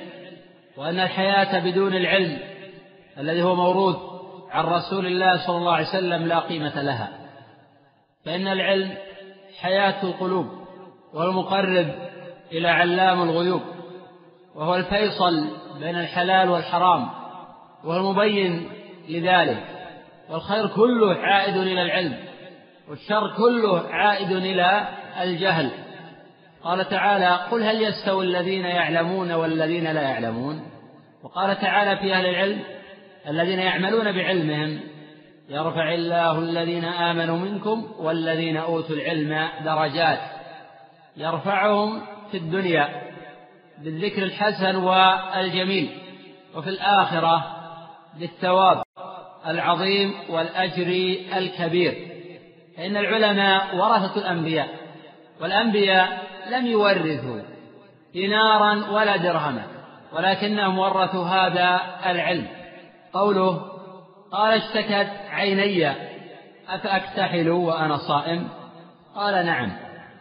وأن الحياة بدون العلم الذي هو موروث عن رسول الله صلى الله عليه وسلم لا قيمة لها. فإن العلم حياة القلوب والمقرب إلى علام الغيوب وهو الفيصل بين الحلال والحرام وهو المبين لذلك والخير كله عائد إلى العلم والشر كله عائد إلى الجهل. قال تعالى قل هل يستوي الذين يعلمون والذين لا يعلمون؟ وقال تعالى في أهل العلم الذين يعملون بعلمهم يرفع الله الذين آمنوا منكم والذين أوتوا العلم درجات. يرفعهم في الدنيا بالذكر الحسن والجميل وفي الآخرة بالثواب العظيم والأجر الكبير. فإن العلماء ورثة الأنبياء والأنبياء لم يورثوا دينارا ولا درهما ولكنهم ورثوا هذا العلم. قوله قال اشتكت عيني أفأكتحل وأنا صائم؟ قال نعم.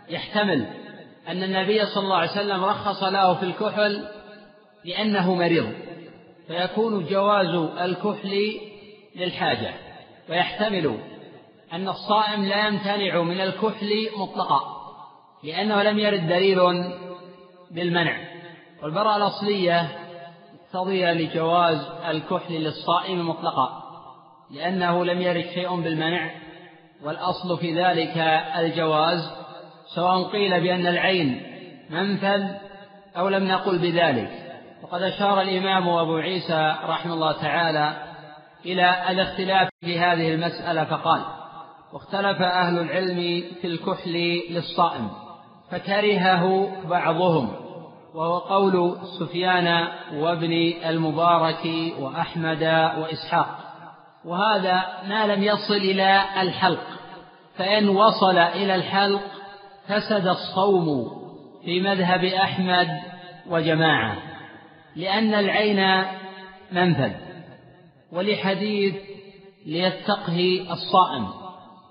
يحتمل أن النبي صلى الله عليه وسلم رخص له في الكحل لأنه مريض فيكون جواز الكحل للحاجة. ويحتمل أن الصائم لا يمتنع من الكحل مطلقا لأنه لم يرد دليل بالمنع. والبراءة الأصلية مقتضية لجواز الكحل للصائم مطلقا لأنه لم يرد شيء بالمنع والأصل في ذلك الجواز سواء قيل بأن العين منفذ أو لم نقل بذلك. وقد أشار الإمام أبو عيسى رحمه الله تعالى إلى الاختلاف في هذه المسألة فقال واختلف أهل العلم في الكحل للصائم فكرهه بعضهم وهو قول سفيان وابن المبارك وأحمد وإسحاق. وهذا ما لم يصل إلى الحلق. فإن وصل إلى الحلق فسد الصوم في مذهب أحمد وجماعة لأن العين منفذ ولحديث ليتقه الصائم.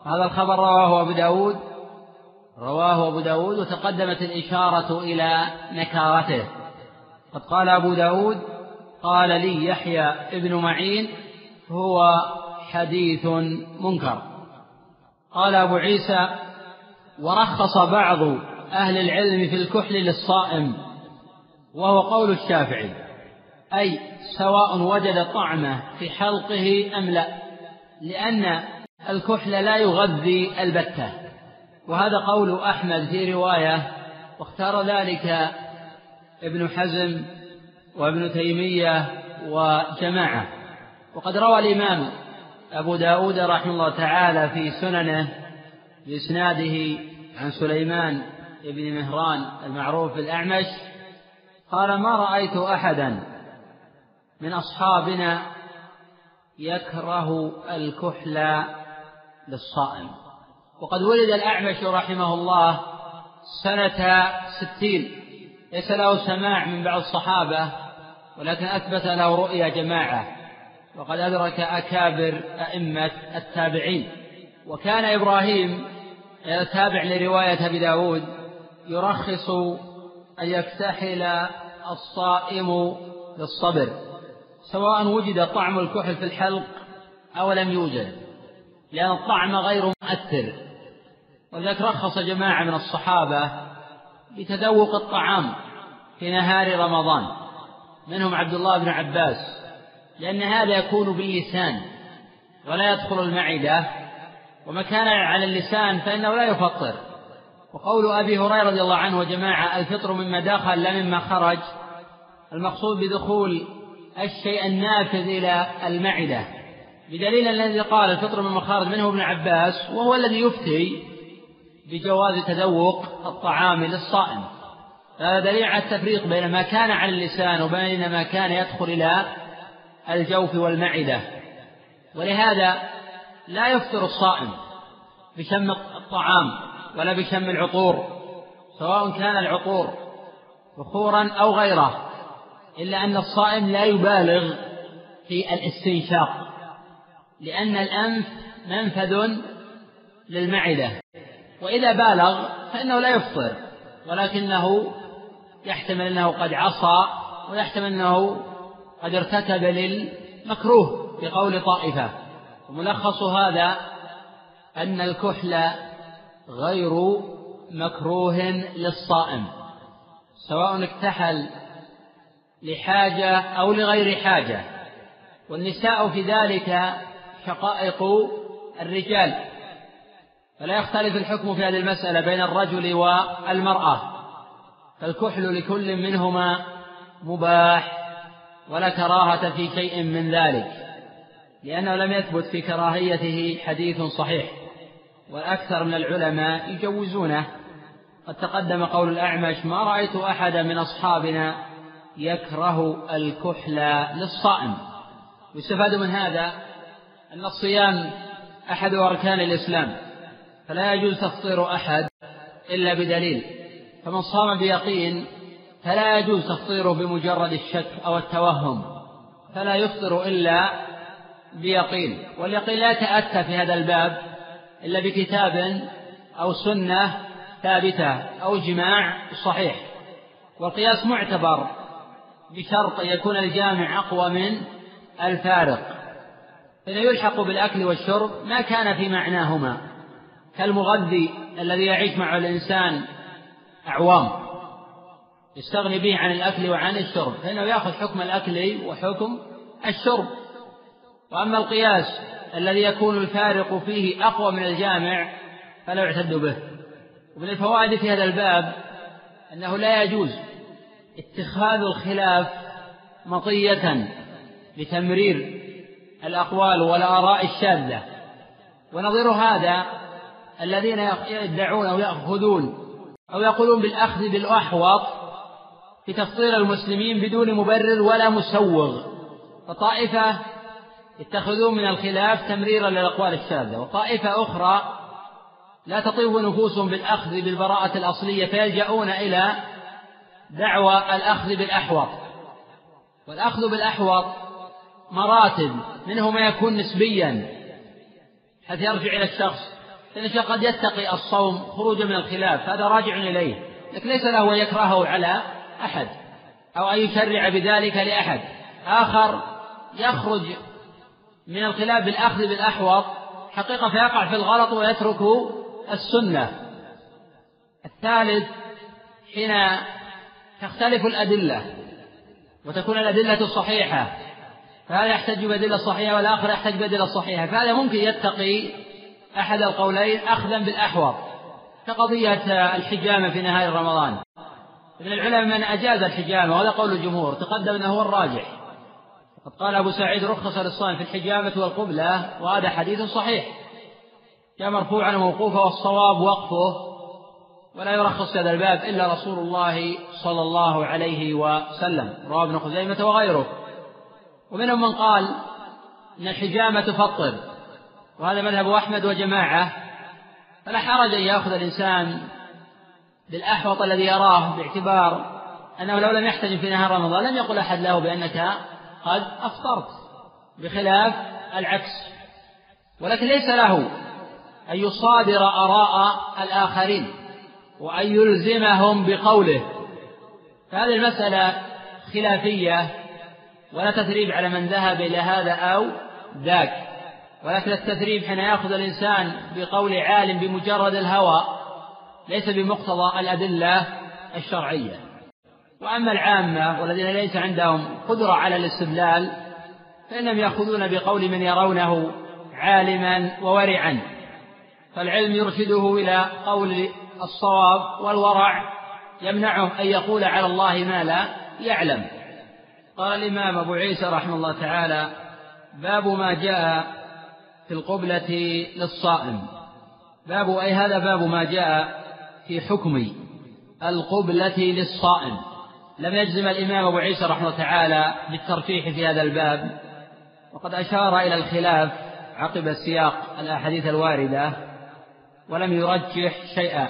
هذا الخبر رواه أبو داود رواه أبو داود وتقدمت الإشارة إلى نكارته. قد قال أبو داود قال لي يحيى ابن معين هو حديث منكر. قال أبو عيسى ورخص بعض أهل العلم في الكحل للصائم وهو قول الشافعي. أي سواء وجد طعمه في حلقه أم لا لأن الكحل لا يغذي البتة. وهذا قول أحمد في رواية واختار ذلك ابن حزم وابن تيمية وجماعة. وقد روى الإمام أبو داود رحمه الله تعالى في سننه بإسناده عن سليمان بن مهران المعروف بالأعمش قال ما رأيت أحدا من أصحابنا يكره الكحل للصائم. وقد ولد الأعمش رحمه الله سنة ستين. ليس له سماع من بعض الصحابة ولكن أثبت له رؤيا جماعة. وقد أدرك أكابر أئمة التابعين. وكان إبراهيم تابع لرواية أبي داود يرخص أن يكتحل الصائم للصبر. سواء وجد طعم الكحل في الحلق أو لم يوجد لأن الطعم غير مؤثر. ولذلك رخص جماعة من الصحابة بتذوق الطعام في نهار رمضان منهم عبد الله بن عباس لأن هذا يكون باللسان ولا يدخل المعدة وما كان على اللسان فإنه لا يفطر. وقول أبي هريرة رضي الله عنه وجماعة الفطر مما دخل لا مما خرج المقصود بدخول الشيء النافذ إلى المعدة. بدليل الذي قال الفطر مما خرج منه ابن عباس وهو الذي يفتي بجواز تذوق الطعام للصائم. هذا دليل على التفريق بين ما كان على اللسان وبين ما كان يدخل إلى الجوف والمعدة. ولهذا لا يفطر الصائم بشم الطعام ولا بشم العطور سواء كان العطور بخورا أو غيره إلا أن الصائم لا يبالغ في الاستنشاق لأن الأنف منفذ للمعدة. وإذا بالغ فإنه لا يفطر ولكنه يحتمل أنه قد عصى ويحتمل أنه قد ارتكب للمكروه بقول طائفة. وملخص هذا أن الكحل غير مكروه للصائم سواء اكتحل لحاجة أو لغير حاجة. والنساء في ذلك شقائق الرجال. فلا يختلف الحكم في هذه المسألة بين الرجل والمرأة. فالكحل لكل منهما مباح ولا كراهة في شيء من ذلك لأنه لم يثبت في كراهيته حديث صحيح. والأكثر من العلماء يجوزونه. قد تقدم قول الأعمش ما رأيت أحدا من أصحابنا يكره الكحل للصائم. يستفاد من هذا أن الصيام أحد أركان الإسلام. فلا يجوز تفطير أحد إلا بدليل. فمن صام بيقين فلا يجوز تفطيره بمجرد الشك أو التوهم فلا يفطر إلا بيقين. واليقين لا يتأتى في هذا الباب إلا بكتاب أو سنة ثابتة أو جماع صحيح. والقياس معتبر بشرط أن يكون الجامع أقوى من الفارق. فإنه يلحق بالأكل والشرب ما كان في معناهما. كالمغذي الذي يعيش مع الإنسان أعوام يستغني به عن الأكل وعن الشرب فإنه يأخذ حكم الأكل وحكم الشرب. وأما القياس الذي يكون الفارق فيه أقوى من الجامع فلا يعتد به. ومن الفوائد في هذا الباب أنه لا يجوز اتخاذ الخلاف مطية لتمرير الأقوال والآراء الشاذة. ونظير هذا الذين يدعون أو يأخذون أو يقولون بالأخذ بالأحوط في تفصيل المسلمين بدون مبرر ولا مسوغ. فطائفة يتخذون من الخلاف تمريرا للأقوال الشاذة. وطائفة أخرى لا تطيب نفوسهم بالأخذ بالبراءة الأصلية فيلجؤون إلى دعوى الأخذ بالأحوط. والأخذ بالأحوط مراتب منه ما يكون نسبيا حتى يرجع إلى الشخص. فإن قد يتقي الصوم خروجا من الخلاف هذا راجع إليه. لكن ليس له أن يكرهه على أحد أو أن يشرع بذلك لأحد. آخر يخرج من الخلاف بالأخذ بالأحوط حقيقة فيقع في الغلط ويترك السنة. الثالث حين تختلف الأدلة وتكون الأدلة صحيحة فهذا يحتج بأدلة صحيحة والآخر يحتج بأدلة صحيحة. فهذا ممكن يتقي أحد القولين أخذا بالأحوط. كقضية الحجامة في نهاية رمضان. ابن العلماء من أجاز الحجامة وهذا قول الجمهور تقدم أنه هو الراجح. وقد قال أبو سعيد رخص للصائم في الحجامة والقبلة وهذا حديث صحيح. جاء مرفوعا وموقوفا والصواب وقفه. ولا يرخص في هذا الباب إلا رسول الله صلى الله عليه وسلم. رواه ابن خزيمة وغيره. ومنهم من قال إن الحجامة تفطر. وهذا مذهب أحمد وجماعة فلا حرج أن يأخذ الإنسان بالأحوط الذي يراه باعتبار أنه لو لم يحتجم في نهار رمضان لم يقل أحد له بأنك قد أفطرت بخلاف العكس. ولكن ليس له أن يصادر آراء الآخرين وأن يلزمهم بقوله. فهذه المسألة خلافية ولا تثريب على من ذهب إلى هذا أو ذاك. ولكن التثريب حين يأخذ الإنسان بقول عالم بمجرد الهوى ليس بمقتضى الأدلة الشرعية. وأما العامة والذين ليس عندهم قدرة على الاستدلال فإنهم يأخذون بقول من يرونه عالما وورعا. فالعلم يرشده إلى قول الصواب والورع يمنعه أن يقول على الله ما لا يعلم. قال الإمام أبو عيسى رحمه الله تعالى باب ما جاء في القبلة للصائم. باب أي هذا باب ما جاء في حكم القبلة للصائم. لم يجزم الإمام أبو عيسى رحمه الله تعالى بالترفيح في هذا الباب. وقد أشار إلى الخلاف عقب سياق الأحاديث الواردة ولم يرجح شيئا.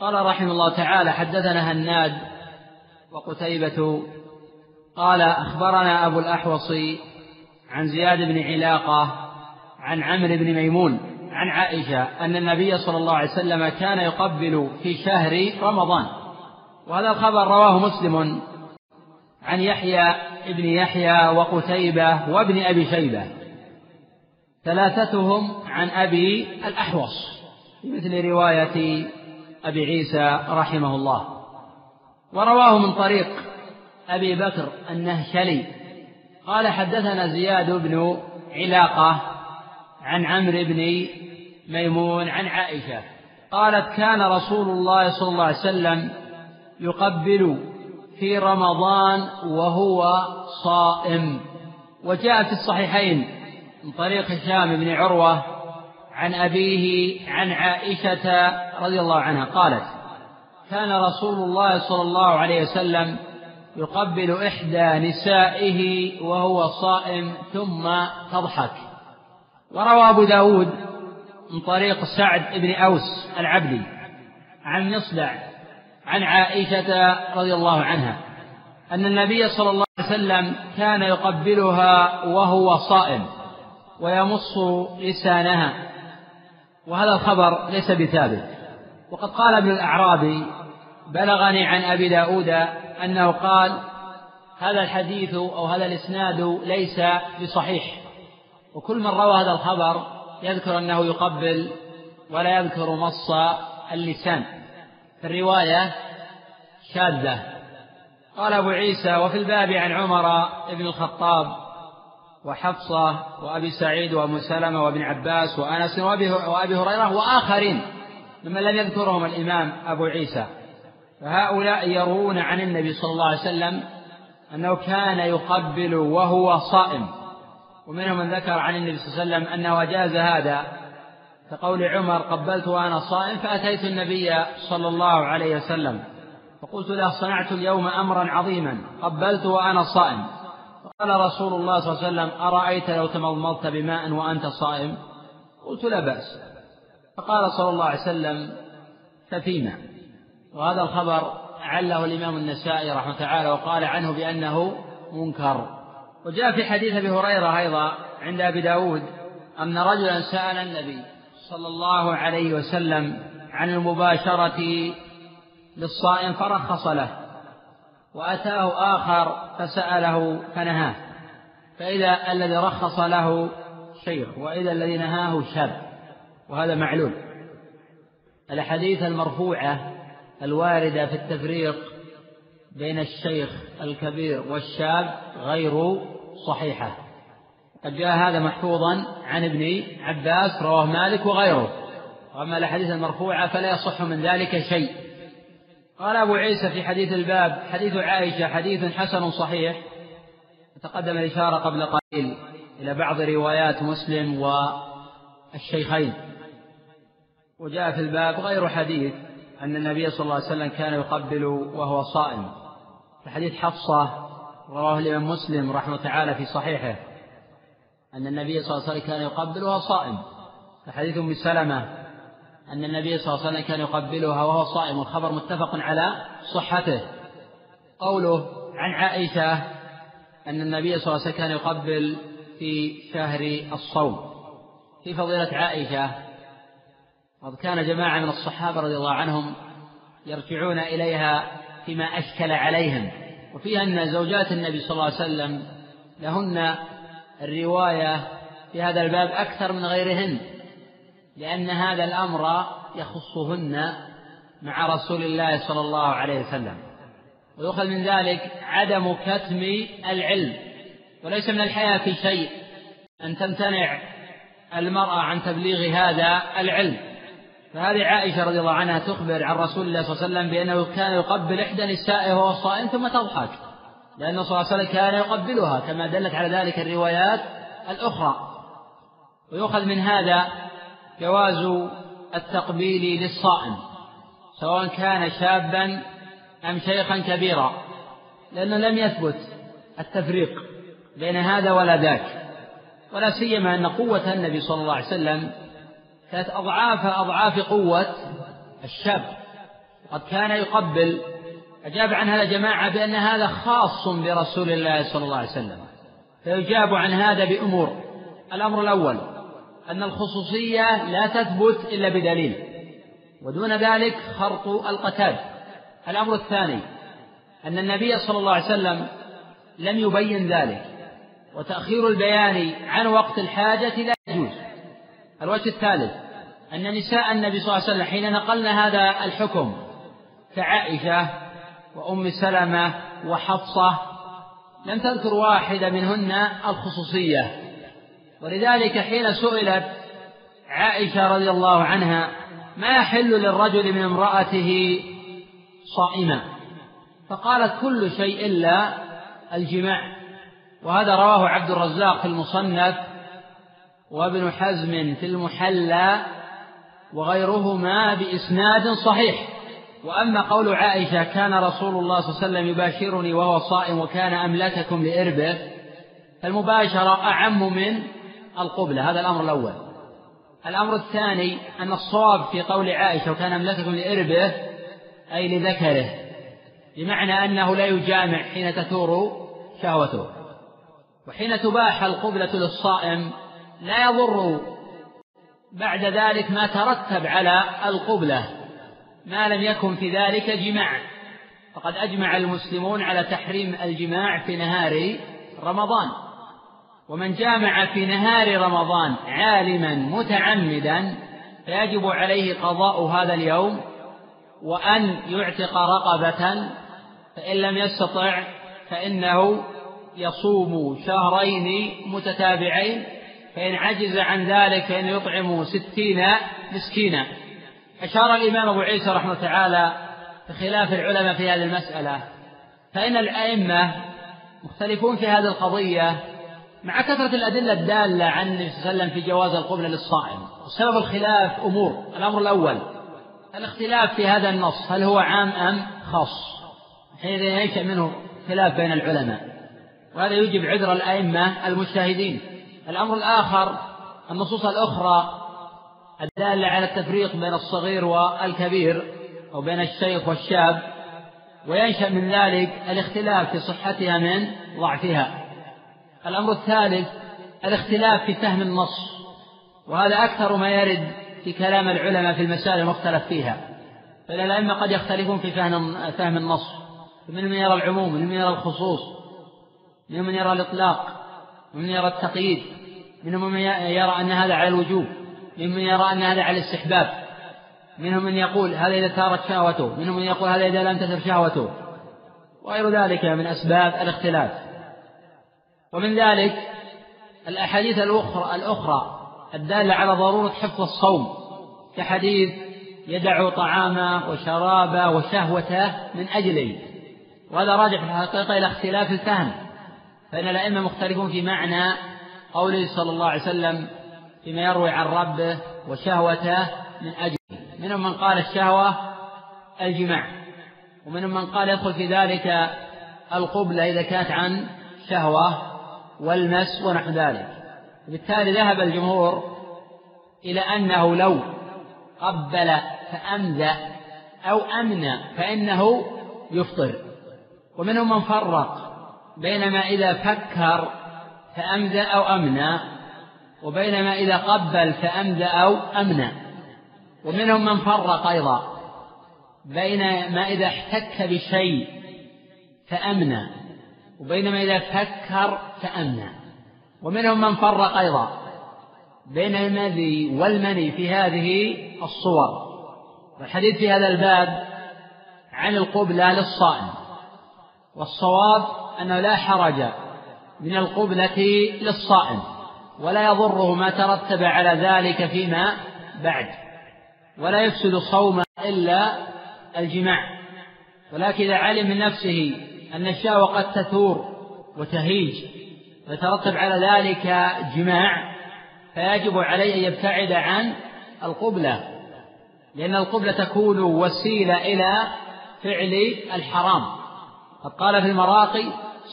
قال رحمه الله تعالى حدثنا هناد وقتيبة قال أخبرنا أبو الأحوص عن زياد بن علاقة عن عمرو بن ميمون عن عائشة أن النبي صلى الله عليه وسلم كان يقبل في شهر رمضان. وهذا الخبر رواه مسلم عن يحيى ابن يحيى وقتيبة وابن أبي شيبة. ثلاثتهم عن أبي الأحوص مثل رواية أبي عيسى رحمه الله. ورواه من طريق أبي بكر النهشلي. قال حدثنا زياد بن علاقة عن عمرو بن ميمون عن عائشة قالت كان رسول الله صلى الله عليه وسلم يقبل في رمضان وهو صائم. وجاء في الصحيحين من طريق هشام بن عروة عن أبيه عن عائشة رضي الله عنها قالت كان رسول الله صلى الله عليه وسلم يقبل إحدى نسائه وهو صائم ثم تضحك. وروى أبو داود من طريق سعد بن أوس العبدي عن مصدع عن عائشة رضي الله عنها أن النبي صلى الله عليه وسلم كان يقبلها وهو صائم ويمص لسانها وهذا الخبر ليس بثابت. وقد قال ابن الأعرابي بلغني عن أبي داود أنه قال هذا الحديث أو هذا الإسناد ليس بصحيح. وكل من روى هذا الخبر يذكر أنه يقبل ولا يذكر مص اللسان. الرواية شاذة. قال أبو عيسى وفي الباب عن عمر بن الخطاب وحفصة وأبي سعيد وأبو سلمة وابن عباس وأنس وأبي هريرة وآخرين ممن لم يذكرهم الإمام أبو عيسى. فهؤلاء يروون عن النبي صلى الله عليه وسلم أنه كان يقبل وهو صائم. ومنهم من ذكر عن النبي صلى الله عليه وسلم أنه أجاز هذا. كقول عمر قبلت وأنا صائم فأتيت النبي صلى الله عليه وسلم. فقلت له صنعت اليوم أمرا عظيما. قبلت وأنا صائم. فقال رسول الله صلى الله عليه وسلم أرأيت لو تمضمضت بماء وأنت صائم؟ قلت لا بأس. فقال صلى الله عليه وسلم ففيما. وهذا الخبر عله الإمام النسائي رحمه تعالى وقال عنه بأنه منكر. وجاء في حديث أبي هريرة أيضا عند أبي داود أن رجلا سأل النبي صلى الله عليه وسلم عن المباشرة للصائم فرخص له وأتاه آخر فسأله فنهاه فإذا الذي رخص له شيخ وإذا الذي نهاه شاب وهذا معلول. الأحاديث المرفوعة الواردة في التفريق بين الشيخ الكبير والشاب غير صحيحة. قد جاء هذا محفوظا عن ابن عباس رواه مالك وغيره. وأما الأحاديث المرفوعة فلا يصح من ذلك شيء. قال أبو عيسى في حديث الباب حديث عائشة حديث حسن صحيح. تقدم الإشارة قبل قليل إلى بعض روايات مسلم والشيخين. وجاء في الباب غير حديث أن النبي صلى الله عليه وسلم كان يقبل وهو صائم. في حديث حفصة رواه الإمام مسلم رحمه تعالى في صحيحه. أن النبي صلى الله عليه وسلم كان يقبل وهو صائم. في حديث أم سلمة أن النبي صلى الله عليه وسلم كان يقبلها وهو صائم. والخبر متفق على صحته. قوله عن عائشة أن النبي صلى الله عليه وسلم كان يقبل في شهر الصوم. في فضيلة عائشة وقد كان جماعة من الصحابة رضي الله عنهم يرجعون إليها فيما أشكل عليهم. وفيها أن زوجات النبي صلى الله عليه وسلم لهن الرواية في هذا الباب أكثر من غيرهن لأن هذا الأمر يخصهن مع رسول الله صلى الله عليه وسلم. ويؤخذ من ذلك عدم كتم العلم وليس من الحياة في شيء أن تمتنع المرأة عن تبليغ هذا العلم. فهذه عائشة رضي الله عنها تخبر عن رسول الله صلى الله عليه وسلم بأنه كان يقبل إحدى نسائه وهو صائم ثم تضحك لأن صلى الله عليه وسلم كان يقبلها كما دلت على ذلك الروايات الأخرى. ويؤخذ من هذا جواز التقبيل للصائم سواء كان شابا أم شيخا كبيرا لأنه لم يثبت التفريق بين هذا ولا ذاك. ولا سيما أن قوة النبي صلى الله عليه وسلم كانت أضعاف أضعاف قوة الشاب. قد كان يقبل أجاب عن هذا جماعة بأن هذا خاص برسول الله صلى الله عليه وسلم. فيجاب عن هذا بأمور. الأمر الأول أن الخصوصية لا تثبت إلا بدليل ودون ذلك خرق القتال. الأمر الثاني أن النبي صلى الله عليه وسلم لم يبين ذلك وتأخير البيان عن وقت الحاجة لا يجوز. الوجه الثالث أن نساء النبي صلى الله عليه وسلم حين نقلن هذا الحكم كعائشة وأم سلمة وحفصة لم تذكر واحدة منهن الخصوصية. ولذلك حين سئلت عائشة رضي الله عنها ما يحل للرجل من امرأته صائما فقالت كل شيء إلا الجماع. وهذا رواه عبد الرزاق في المصنف وابن حزم في المحلى وغيرهما بإسناد صحيح. وأما قول عائشة كان رسول الله صلى الله عليه وسلم يباشرني وهو صائم وكان أملككم لإربه فالمباشرة أعم من القبلة. هذا الأمر الأول. الأمر الثاني أن الصواب في قول عائشة وكان أملككم لإربه أي لذكره بمعنى أنه لا يجامع حين تثور شهوته. وحين تباح القبلة للصائم لا يضر بعد ذلك ما ترتب على القبلة ما لم يكن في ذلك جماع. فقد أجمع المسلمون على تحريم الجماع في نهار رمضان. ومن جامع في نهار رمضان عالما متعمدا فيجب عليه قضاء هذا اليوم. وأن يعتق رقبة فإن لم يستطع فإنه يصوم شهرين متتابعين. فإن عجز عن ذلك فإن يطعم ستين مسكينا. أشار الإمام أبو عيسى رحمه تعالى بخلاف العلماء في هذه المسألة. فإن الأئمة مختلفون في هذه القضية مع كثرة الأدلة الدالة عن النبي صلى الله عليه وسلم في جواز القبلة للصائم. وسبب الخلاف أمور. الأمر الأول الاختلاف في هذا النص هل هو عام أم خاص؟ حين ينشأ منه خلاف بين العلماء. وهذا يوجب عذر الأئمة المجتهدين. الأمر الآخر النصوص الأخرى الدالة على التفريق بين الصغير والكبير أو بين الشيخ والشاب وينشأ من ذلك الاختلاف في صحتها من ضعفها. الأمر الثالث الاختلاف في فهم النص وهذا أكثر ما يرد في كلام العلماء في المسائل المختلف فيها. فإن الأئمة قد يختلفون في فهم فهم النص. منهم من يرى العموم منهم من يرى الخصوص منهم من يرى الإطلاق ومن يرى التقييد. منهم من يرى أن هذا على الوجوب منهم من يرى أن هذا على الاستحباب منهم من يقول هذا إذا ثارت شهوته منهم من يقول هذا إذا لم تثر شهوته وغير ذلك من أسباب الاختلاف. ومن ذلك الأحاديث الأخرى الأخرى الدالة على ضرورة حفظ الصوم كحديث يدع طعامه وشرابه وشهوته من أجله وهذا راجع في الحقيقة إلى اختلاف الفهم فإن الأئمة مختلفون في معنى قوله صلى الله عليه وسلم فيما يروي عن ربه وشهوته من أجل. منهم من قال الشهوة الجماع ومنهم من قال يدخل في ذلك القبلة إذا كانت عن شهوة والمس ونحو ذلك. وبالتالي ذهب الجمهور إلى أنه لو قبل فأمذى أو أمنى فإنه يفطر. ومنهم من فرق بينما إذا فكر فأمذى أو أمنى وبينما إذا قبل فأمذى أو أمنى ومنهم من فرق أيضا بين ما إذا احتك بشيء فأمنى وبينما إذا فكر فأمنى ومنهم من فرق أيضا بين المذي والمني في هذه الصور. والحديث في هذا الباب عن القبلة للصائم. والصواب أنه لا حرج من القبلة للصائم ولا يضره ما ترتب على ذلك فيما بعد ولا يفسد صوم إلا الجماع. ولكن إذا علم من نفسه أن الشهوة قد تثور وتهيج ويترتب على ذلك جماع فيجب عليه أن يبتعد عن القبلة لأن القبلة تكون وسيلة إلى فعل الحرام. قد قال في المراقي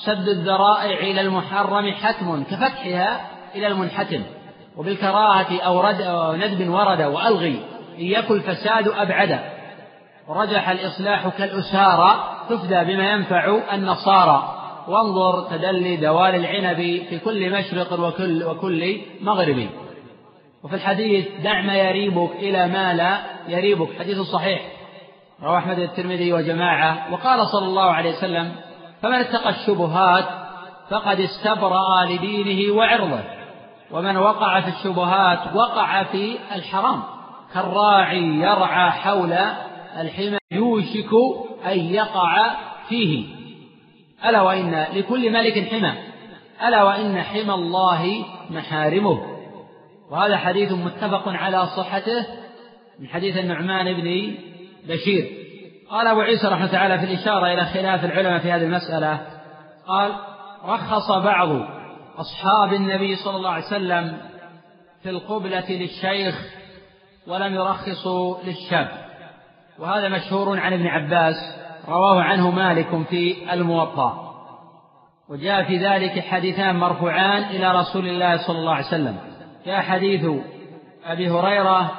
سد الذرائع إلى المحرم حتم كفتحها إلى المنحتم. وبالكراهة أو رد أو ندب ورد وألغي إن يكن الفساد أبعد. ورجح الإصلاح كالأسارى تفدى بما ينفع النصارى. وانظر تدلي دوال العنب في كل مشرق وكل وكل مغرب. وفي الحديث دع ما يريبك إلى ما لا يريبك. حديث صحيح. رواه أحمد الترمذي وجماعة. وقال صلى الله عليه وسلم فمن اتقى الشبهات فقد استبرأ لدينه وعرضه ومن وقع في الشبهات وقع في الحرام. كالراعي يرعى حول الحمى يوشك أن يقع فيه. ألا وإن لكل ملك حمى ألا وإن حمى الله محارمه. وهذا حديث متفق على صحته من حديث النعمان بن بشير. قال أبو عيسى رحمه الله تعالى في الإشارة إلى خلاف العلماء في هذه المسألة قال رخص بعض أصحاب النبي صلى الله عليه وسلم في القبلة للشيخ ولم يرخصوا للشاب. وهذا مشهور عن ابن عباس رواه عنه مالك في الموطأ. وجاء في ذلك حديثان مرفوعان إلى رسول الله صلى الله عليه وسلم. جاء حديث أبي هريرة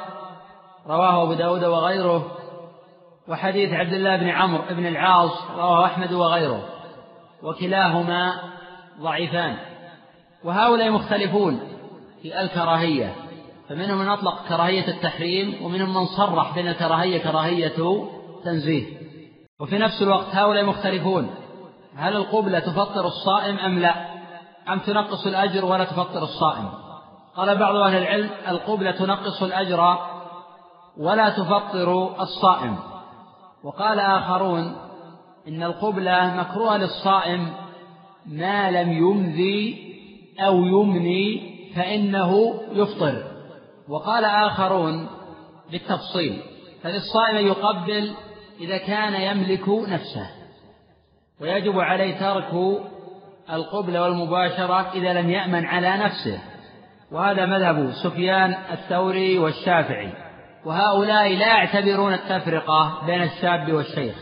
رواه أبو داود وغيره وحديث عبد الله بن عمرو بن العاص رواه أحمد وغيره. وكلاهما ضعيفان. وهؤلاء مختلفون في الكراهية. فمنهم من أطلق كراهية التحريم ومنهم من صرح بأن الكراهية كراهية تنزيه. وفي نفس الوقت هؤلاء مختلفون. هل القبلة تفطر الصائم أم لا؟ أم تنقص الأجر ولا تفطر الصائم؟ قال بعض أهل العلم القبلة تنقص الأجر ولا تفطر الصائم. وقال آخرون إن القبلة مكروهة للصائم ما لم يمذي أو يمني فإنه يفطر. وقال آخرون بالتفصيل فللصائم يقبل إذا كان يملك نفسه. ويجب عليه ترك القبلة والمباشرة إذا لم يأمن على نفسه. وهذا مذهب سفيان الثوري والشافعي. وهؤلاء لا يعتبرون التفرقة بين الشاب والشيخ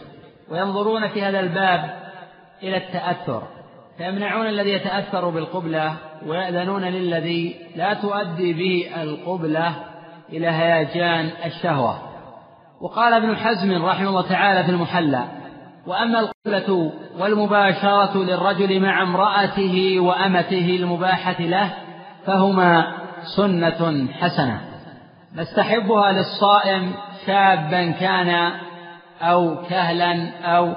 وينظرون في هذا الباب إلى التأثر فيمنعون الذي يتأثر بالقبلة ويأذنون للذي لا تؤدي به القبلة إلى هيجان الشهوة. وقال ابن حزم رحمه الله تعالى في المحلى وأما القبلة والمباشرة للرجل مع امرأته وأمته المباحة له فهما سنة حسنة. نستحبها للصائم شابا كان أو كهلا أو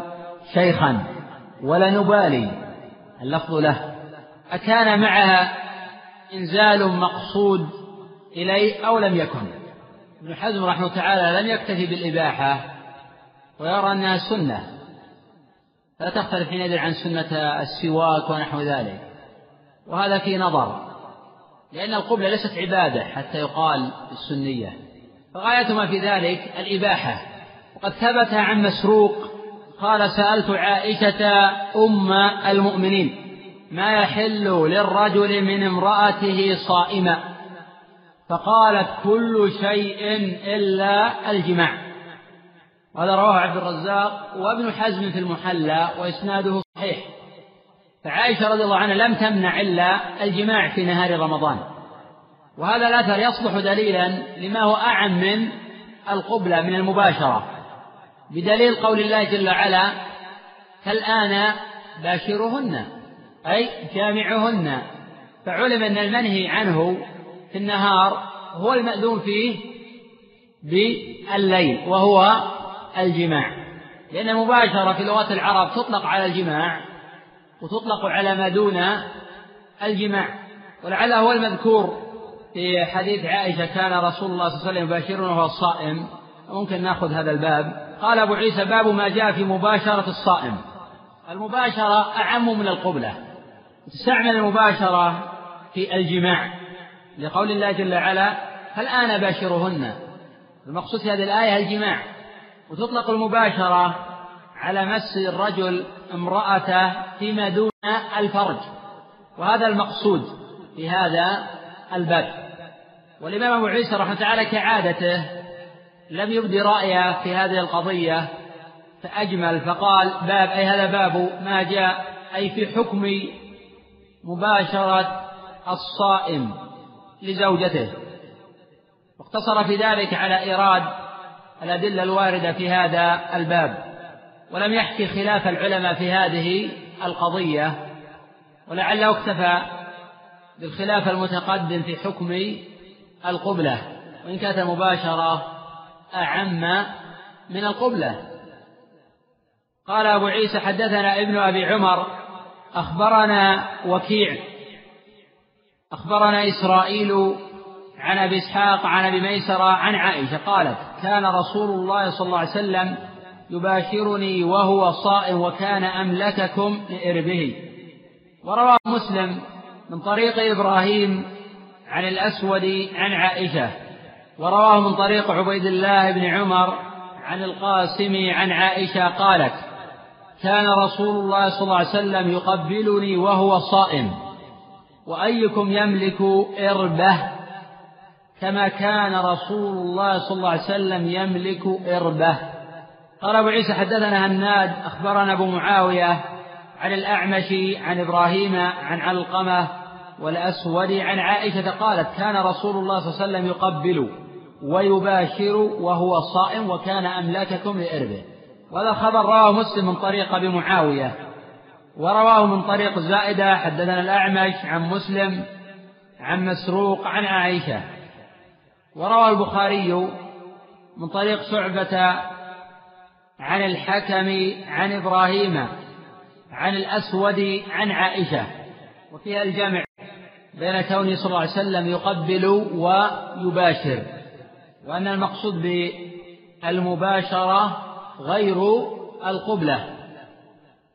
شيخا ولا نبالي اللفظ له. أكان معها إنزال مقصود إليه أو لم يكن. ابن حزم رحمه تعالى لم يكتفي بالإباحة ويرى أنها سنة. فلا تختلف حينئذ عن سنة السواك ونحو ذلك. وهذا في نظر. لأن القبلة ليست عبادة حتى يقال السنية. فغاية ما في ذلك الإباحة. وقد ثبت عن مسروق قال سألت عائشة أم المؤمنين ما يحل للرجل من امرأته صائمة؟ فقالت كل شيء إلا الجماع. وهذا رواه عبد الرزاق وابن حزم في المحلى وإسناده صحيح. فعائشة رضي الله عنها لم تمنع إلا الجماع في نهار رمضان. وهذا الأثر يصلح دليلا لما هو أعم من القبلة من المباشرة. بدليل قول الله جل وعلا فالآن باشرهن أي جامعهن فعلم أن المنهي عنه في النهار هو المأذون فيه بالليل وهو الجماع. لأن المباشرة في لغة العرب تطلق على الجماع وتطلق على ما دون الجماع. ولعله هو المذكور في حديث عائشة كان رسول الله صلى الله عليه وسلم يباشرنا وهو الصائم. ممكن نأخذ هذا الباب. قال أبو عيسى باب ما جاء في مباشرة الصائم. المباشرة أعم من القبلة. تستعمل المباشرة في الجماع. لقول الله جل وعلا فالآن باشرهن المقصود في هذه الآية الجماع. وتطلق المباشرة على مس الرجل امرأته فيما دون الفرج وهذا المقصود في هذا الباب. والإمام أبو عيسى رحمه تعالى كعادته لم يبدي رأيه في هذه القضية فأجمل فقال باب أي هذا باب ما جاء أي في حكم مباشرة الصائم لزوجته. واقتصر في ذلك على إيراد الأدلة الواردة في هذا الباب. ولم يحكي خلاف العلماء في هذه القضية ولعله اكتفى بالخلاف المتقدم في حكم القبلة وإن كانت المباشرة أعم من القبلة. قال أبو عيسى حدثنا ابن أبي عمر أخبرنا وكيع أخبرنا إسرائيل عن أبي إسحاق عن أبي ميسرة عن عائشة قالت كان رسول الله صلى الله عليه وسلم يباشرني وهو صائم وكان أملككم لإربه. وروى مسلم من طريق إبراهيم عن الأسود عن عائشة. ورواه من طريق عبيد الله بن عمر عن القاسم عن عائشة قالت كان رسول الله صلى الله عليه وسلم يقبلني وهو صائم. وأيكم يملك إربه؟ كما كان رسول الله صلى الله عليه وسلم يملك إربه. قال أبو عيسى حدثنا هناد أخبرنا أبو معاوية عن الأعمش عن إبراهيم عن علقمة والأسود عن عائشة قالت كان رسول الله صلى الله عليه وسلم يقبل ويباشر وهو صائم وكان أملاككم لإربه. وهذا خبر رواه مسلم من طريق أبي معاوية ورواه من طريق زائدة حدثنا الأعمش عن مسلم عن مسروق عن عائشة وروى البخاري من طريق شعبة عن الحكم عن إبراهيم عن الأسود عن عائشة. وفيها الجمع بين كونه صلى الله عليه وسلم يقبل ويباشر وأن المقصود بالمباشرة غير القبلة.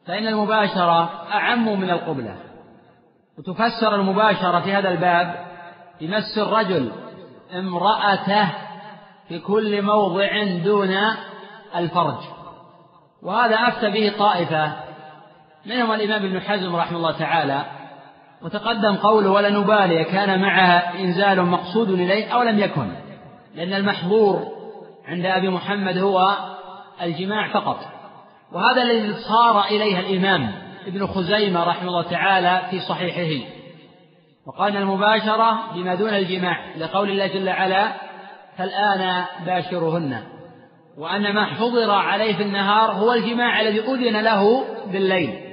فإن المباشرة أعم من القبلة. وتفسر المباشرة في هذا الباب بمس الرجل امرأته في كل موضع دون الفرج. وهذا أفتى به طائفة منهم الإمام ابن حزم رحمه الله تعالى وتقدم قوله ولا نبالي كان معها إنزال مقصود إليه أو لم يكن لأن المحظور عند أبي محمد هو الجماع فقط. وهذا الذي صار إليه الإمام ابن خزيمة رحمه الله تعالى في صحيحه. وقال المباشرة بما دون الجماع لقول الله جل وعلا فالآن باشرهن وأن ما حضر عليه في النهار هو الجماع الذي أذن له بالليل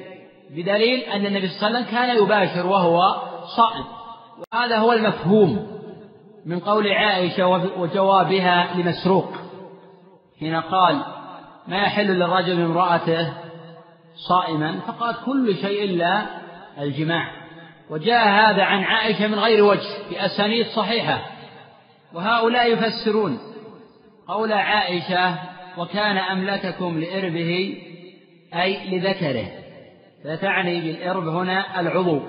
بدليل أن النبي صلى الله عليه وسلم كان يباشر وهو صائم. وهذا هو المفهوم من قول عائشة وجوابها لمسروق حين قال ما يحل للرجل من امرأته صائما؟ فقال كل شيء إلا الجماع. وجاء هذا عن عائشة من غير وجه بأسانيد صحيحة. وهؤلاء يفسرون قول عائشة وكان أملككم لإربه أي لذكره. فتعني بالإرب هنا العضو.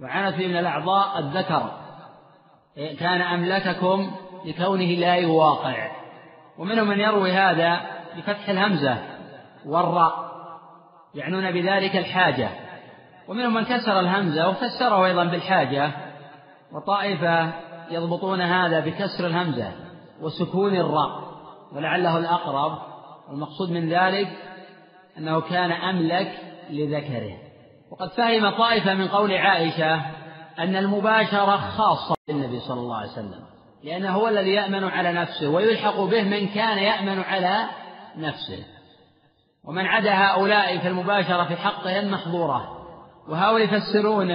وعنت من الأعضاء الذكر. كان أملككم لكونه لا يواقع ومنهم من يروي هذا بفتح الهمزة والراء يعنون بذلك الحاجة. ومنهم من كسر الهمزة وفسره أيضا بالحاجة. وطائفة يضبطون هذا بكسر الهمزة. وسكون الراء ولعله الأقرب والمقصود من ذلك أنه كان أملك لذكره. وقد فهم طائفة من قول عائشة أن المباشرة خاصة بالنبي صلى الله عليه وسلم لأنه هو الذي يأمن على نفسه ويلحق به من كان يأمن على نفسه. ومن عدا هؤلاء في المباشرة في حقهم محظورة. وهؤلاء يفسرون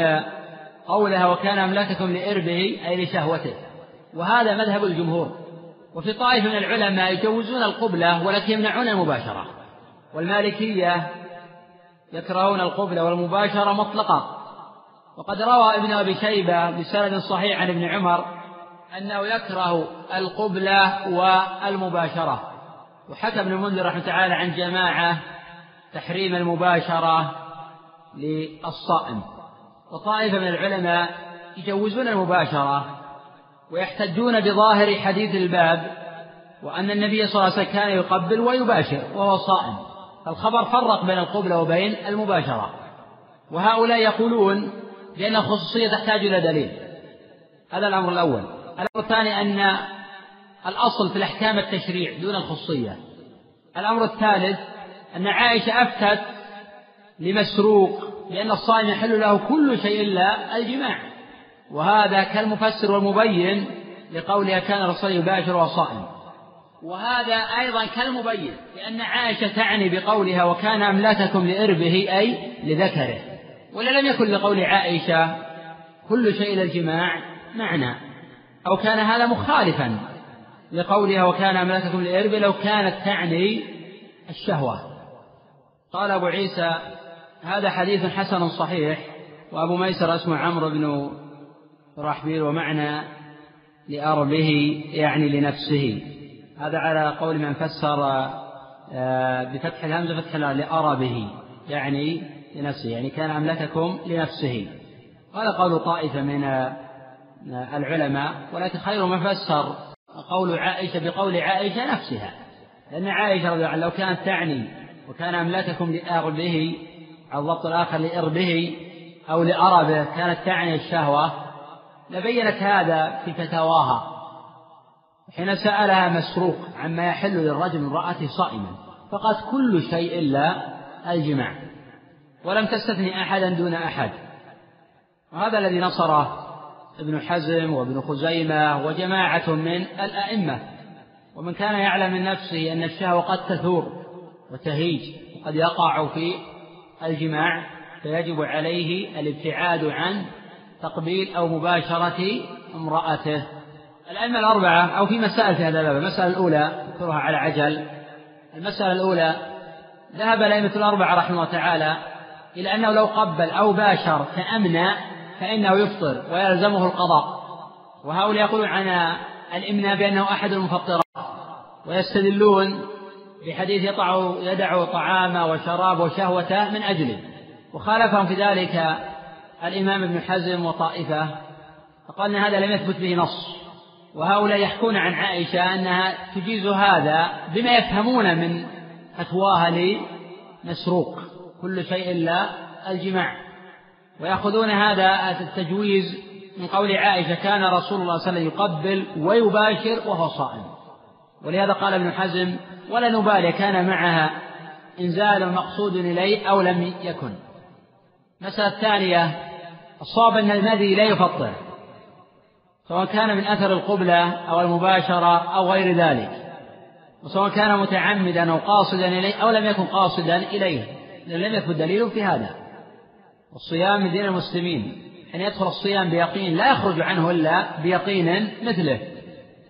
قولها وكان أملككم لإربه أي لشهوته. وهذا مذهب الجمهور. وفي طائفة من العلماء يجوزون القبلة ولكن يمنعون المباشرة. والمالكية يكرهون القبلة والمباشرة مطلقة وقد روى ابن أبي شيبة بسند صحيح عن ابن عمر أنه يكره القبلة والمباشرة. وحكى ابن المنذر رحمه تعالى عن جماعة تحريم المباشرة للصائم. وطائفة من العلماء يجوزون المباشرة ويحتجون بظاهر حديث الباب وأن النبي صلى الله عليه وسلم كان يقبل ويباشر وهو صائم. فالخبر فرق بين القبلة وبين المباشرة. وهؤلاء يقولون بأن الخصوصية تحتاج إلى دليل. هذا الأمر الأول. الأمر الثاني أن الأصل في الأحكام التشريع دون الخصوصية. الأمر الثالث أن عائشة أفتت لمسروق لأن الصائم يحل له كل شيء إلا الجماع. وهذا كالمفسر والمبين لقولها كان الرسول يباشر وصائم. وهذا أيضا كالمبين لأن عائشة تعني بقولها وكان أملاككم لإربه أي لذكره. ولا لم يكن لقول عائشة كل شيء إلى الجماع معنى. أو كان هذا مخالفا لقولها وكان أملاككم لإربه لو كانت تعني الشهوة. قال أبو عيسى هذا حديث حسن صحيح وأبو ميسر اسمه عمرو بن رحبيل ومعنى لأربه يعني لنفسه. هذا على قول من فسر آه، بفتح الهمزة فتح لأربه يعني لنفسه يعني كان أملككم لنفسه. هذا قول طائفة من آه، العلماء ولكن خير من فسر قول عائشة بقول عائشة نفسها. لأن عائشة رضي الله عنها لو كانت تعني وكان أملككم لأربه الضبط الآخر لإربه أو لأربه كانت تعني الشهوة لبينت هذا في فتاواها حين سألها مسروق عما يحل للرجل من امرأته صائما. فقالت كل شيء إلا الجماع ولم تستثني أحدا دون أحد. وهذا الذي نصره ابن حزم وابن خزيمة وجماعة من الأئمة. ومن كان يعلم من نفسه أن الشهوة قد تثور وتهيج وقد يقع في الجماع فيجب عليه الابتعاد عن تقبيل أو مباشرة امرأته. الأئمة الأربعة أو في مسائل في هذا الباب المسألة الأولى ذكرها على عجل. المسألة الأولى ذهب الأئمة الأربعة رحمه الله تعالى إلى أنه لو قبل أو باشر كأمنى فإنه يفطر ويلزمه القضاء. وهؤلاء يقولون عن الإمناء بأنه أحد المفطرات. ويستدلون بحديث يطع يدع طعامه وشرابه وشهوته من أجله. وخالفهم في ذلك الإمام ابن حزم وطائفة فقال أن هذا لم يثبت به نص. وهؤلاء يحكون عن عائشة أنها تجيز هذا بما يفهمون من فتواها لمسروق. كل شيء إلا الجماع. ويأخذون هذا التجويز من قول عائشة كان رسول الله صلى الله عليه وسلم يقبل ويباشر وهو صائم. ولهذا قال ابن حزم ولا نبالي كان معها إنزال مقصود إليه أو لم يكن. المسألة الثانية الصواب أن المذي لا يفطر سواء كان من أثر القبلة أو المباشرة أو غير ذلك وسواء كان متعمدا أو قاصدا إليه أو لم يكن قاصدا إليه لم يثبت دليل في هذا. والصيام من دين المسلمين أن يدخل الصيام بيقين لا يخرج عنه إلا بيقين مثله.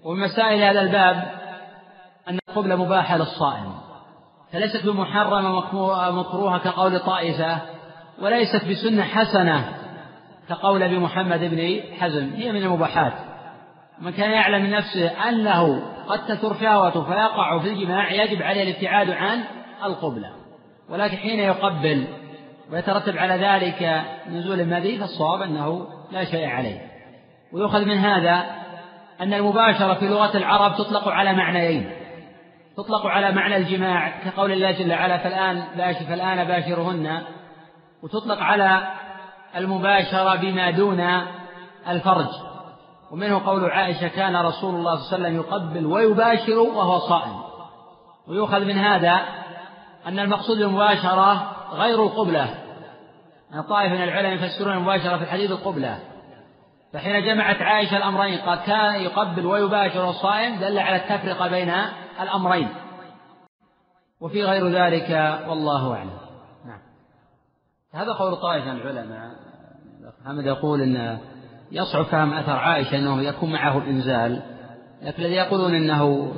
ومن مسائل هذا الباب أن القبلة مباحة للصائم فليست بمحرمة مكروهة كقول طائفة وليست بسنة حسنة كقول أبي محمد بن حزم هي من المباحات. من كان يعلم نفسه أنه قد تثر شهوته فيقع في الجماع يجب عليه الابتعاد عن القبلة. ولكن حين يقبل ويترتب على ذلك نزول المذي فالصواب أنه لا شيء عليه. ويؤخذ من هذا أن المباشرة في لغة العرب تطلق على معنيين. تطلق على معنى الجماع كقول الله جل وعلا فالآن باشر فالآن باشرهن. وتطلق على المباشرة بما دون الفرج. ومنه قول عائشة كان رسول الله صلى الله عليه وسلم يقبل ويباشر وهو صائم. ويؤخذ من هذا أن المقصود بالمباشرة غير القبلة. أن طائفة من العلماء يفسرون المباشرة في الحديث القبلة. فحين جمعت عائشة الأمرين قال كان يقبل ويباشر الصائم دل على التفرقة بين الأمرين. وفي غير ذلك والله أعلم. هذا قول طائفة من العلماء. محمد يقول أن يصعب فهم أثر عائشة أنه يكون معه الإنزال لكن الذي يقولون أنه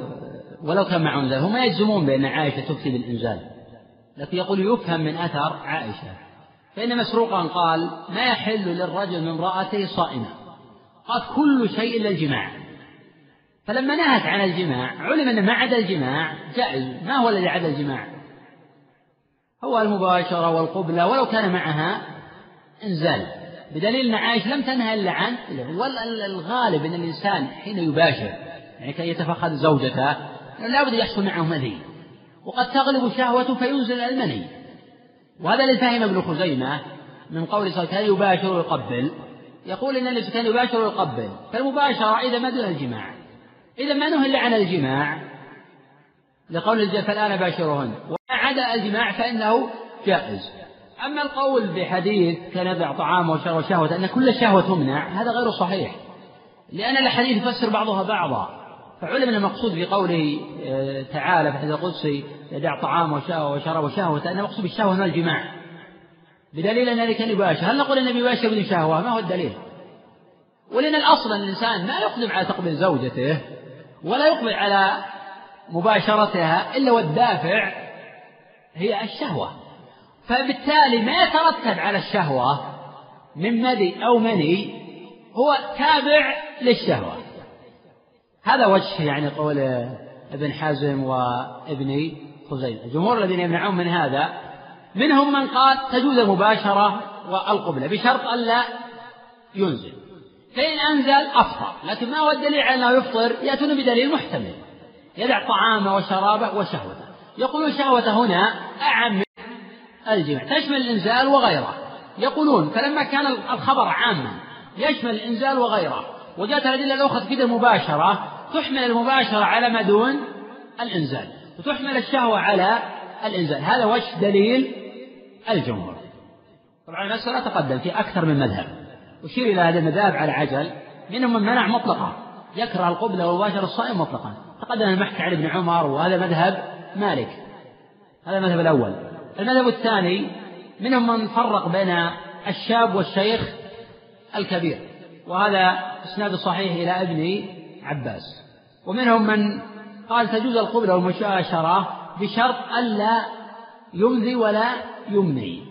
ولو كان معه إنزال هم ما يجزمون بأن عائشة تفتي بالإنزال لكن يقول يفهم من أثر عائشة. فإن مسروقا قال ما يحل للرجل من امرأته صائمة قال كل شيء إلا الجماع فلما نهت عن الجماع علم أن ما عدا الجماع جائز ما هو الذي عدا الجماع؟ هو المباشرة والقبلة ولو كان معها إنزال. بدليل أن عائشة لم تنهى إلا عن والغالب أن الإنسان حين يباشر يعني كي يتفقد زوجته لابد يحصل معه مني وقد تغلب شهوته فينزل المني. وهذا الذي فهم ابن خزيمة من قول صلى كان يباشر ويقبل. يقول إن الذي كان يباشر ويقبل. فالمباشرة إذا ما دون الجماع. إذا ما نهى إلا عن الجماع لقول الجل فالآن باشرهن. عدا الجماع فإنه جائز. أما القول بحديث كان يدع طعامه وشهوة أن كل شهوة تمنع هذا غير صحيح. لأن الأحاديث تفسر بعضها بعضا. فعلم المقصود في قوله آه، تعالى في الحديث القدسي يدع طعامه وشهوة وشراب وشهوة أن المقصود بالشهوة هنا الجماع. بدليل أن ذلك يباشر هل نقول أن يباشر بدون شهوة؟ ما هو الدليل؟ ولأن الأصل أن الإنسان ما يقدم على تقبيل زوجته ولا يقبل على مباشرتها إلا والدافع هي الشهوة. فبالتالي ما يترتب على الشهوة من مدي أو مني هو تابع للشهوة. هذا وجه يعني قول ابن حزم وابن خزيمة. الجمهور الذين يمنعون من هذا منهم من قال تجوز المباشرة والقبلة بشرط ألا ينزل. فإن أنزل أفطر لكن ما هو الدليل على أنه يفطر؟ يأتون بدليل محتمل. يدع طعامه وشرابه وشهوته. يقولون شهوته هنا أعم من الجمع تشمل الإنزال وغيره. يقولون فلما كان الخبر عاما يشمل الإنزال وغيره. وجاءت الأدلة الأخرى تفيد المباشرة تحمل المباشرة على ما دون الإنزال وتحمل الشهوة على الإنزال. هذا وجه دليل الجمهور. طبعا المسألة تقدم في أكثر من مذهب. أشير إلى هذا المذاهب على عجل. منهم من منع مطلقا. يكره القبلة والمباشرة الصائم مطلقا. تقدم المحكي عن ابن عمر وهذا مذهب مالك. هذا المذهب الأول. المذهب الثاني منهم من فرق بين الشاب والشيخ الكبير وهذا إسناد صحيح إلى ابن عباس. ومنهم من قال تجوز القبلة والمباشرة بشرط ألا يمضي ولا يمني.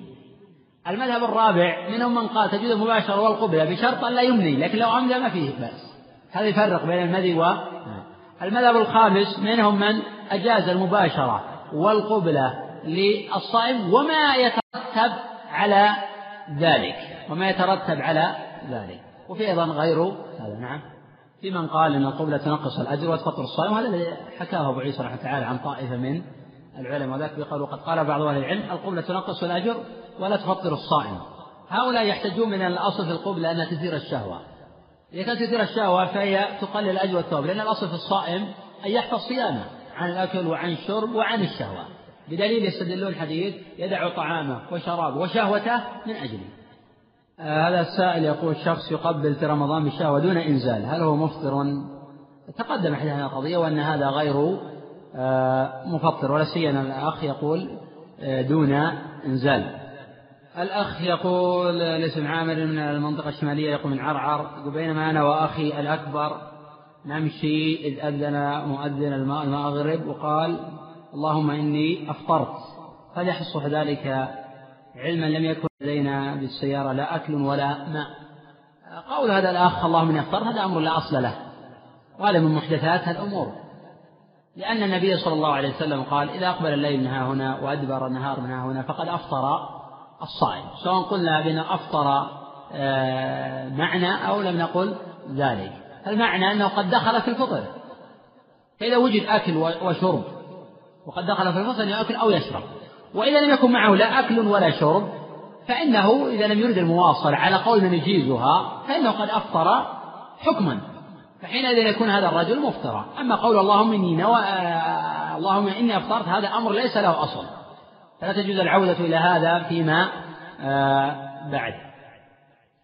المذهب الرابع منهم من قال تجوز المباشرة والقبلة بشرط ألا يمني لكن لو أمضى ما فيه بأس. هذا يفرق بين المذي و المذهب الخامس منهم من أجاز المباشرة والقبلة للصائم وما يترتب على ذلك وما يترتب على ذلك. وفي أيضا غير هذا نعم. في من قال أن القبلة تنقص الأجر وتفطر الصائم وهذا الذي حكاه أبو عيسى رحمه تعالى عن طائفة من العلماء وذلك بقول وقد قال بعض أهل العلم القبلة تنقص الأجر ولا تفطر الصائم. هؤلاء يحتجون من الأصل في القبلة أنها تثير الشهوة. إذا كانت تثير الشهوة فهي تقلل الأجر والثواب لأن الأصل في الصائم أن يحفظ صيامه. عن الأكل وعن الشرب وعن الشهوة. بدليل يستدلون الحديث يدع طعامه وشرابه وشهوته من أجله. آه هذا السائل يقول شخص يقبل في رمضان بالشهوة دون إنزال هل هو مفطر؟ تقدم حديث القضية وأن هذا غير آه مفطر ولا سيما الأخ يقول آه دون إنزال. الأخ يقول لاسم عامر من المنطقة الشمالية يقول من عرعر بينما أنا وأخي الأكبر نمشي إذ أذن مؤذن المغرب وقال اللهم إني أفطرت. هل يحصل ذلك. علما لم يكن لدينا بالسيارة لا أكل ولا ماء. قول هذا الأخ اللهم إني أفطرت هذا أمر لا أصل له. وهذا من محدثات الأمور. لأن النبي صلى الله عليه وسلم قال إذا أقبل الليل من ها هنا وأدبر النهار من ها هنا فقد أفطر الصائم. سواء قلنا بأن أفطر آه، معنى أو لم نقل ذلك. المعنى أنه قد دخل في الفطر. فإذا وجد أكل وشرب وقد دخل في الفطر يأكل أو يشرب. وإذا لم يكن معه لا أكل ولا شرب فإنه إذا لم يرد المواصلة على قول من يجيزها فإنه قد أفطر حكما. فحينئذ يكون هذا الرجل مفطرا. أما قول اللهم إني نوى اللهم إني أفطرت هذا أمر ليس له أصل. فلا تجوز العودة إلى هذا فيما آه، بعد.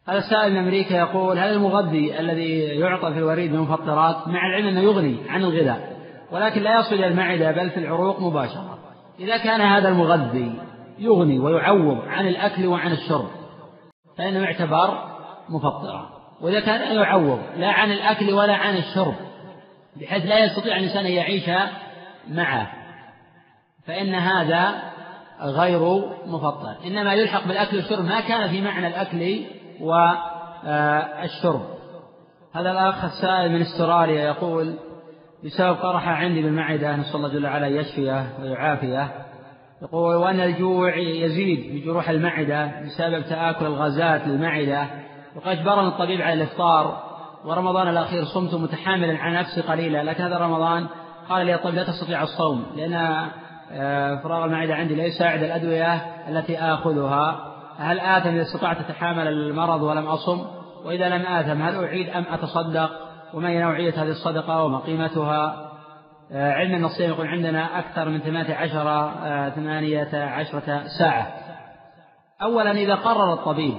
هذا السائل من أمريكا يقول هل المغذي الذي يعطى في الوريد من المفطرات مع العلم أنه يغني عن الغذاء ولكن لا يصل إلى المعدة بل في العروق مباشرة. إذا كان هذا المغذي يغني ويعوض عن الأكل وعن الشرب فإنه يعتبر مفطرا. وإذا كان يعوض لا عن الأكل ولا عن الشرب بحيث لا يستطيع الإنسان أن يعيش معه فإن هذا غير مفطر. إنما يلحق بالأكل والشرب ما كان في معنى الأكل والشرب. هذا الأخ السائل من استراليا يقول بسبب قرحة عندي بالمعدة نسأل الله جل وعلا يشفيه ويعافيه. يقول وأن الجوع يزيد بجروح المعدة بسبب تآكل الغازات للمعدة وقد أجبرني الطبيب على الإفطار ورمضان الأخير صمت متحاملا على نفسي قليلا لكن هذا رمضان قال لي الطبيب لا تستطيع الصوم لأن آه، فراغ المعدة عندي لا يساعد الأدوية التي آخذها. هل آثم إذا استطعت أتحامل المرض ولم أصم؟ وإذا لم آثم هل أعيد أم أتصدق؟ وما هي نوعية هذه الصدقة وما قيمتها؟ آه، علم النصين يقول عندنا أكثر من ثمانية عشر آه، ثمانية عشرة ساعة. أولا إذا قرر الطبيب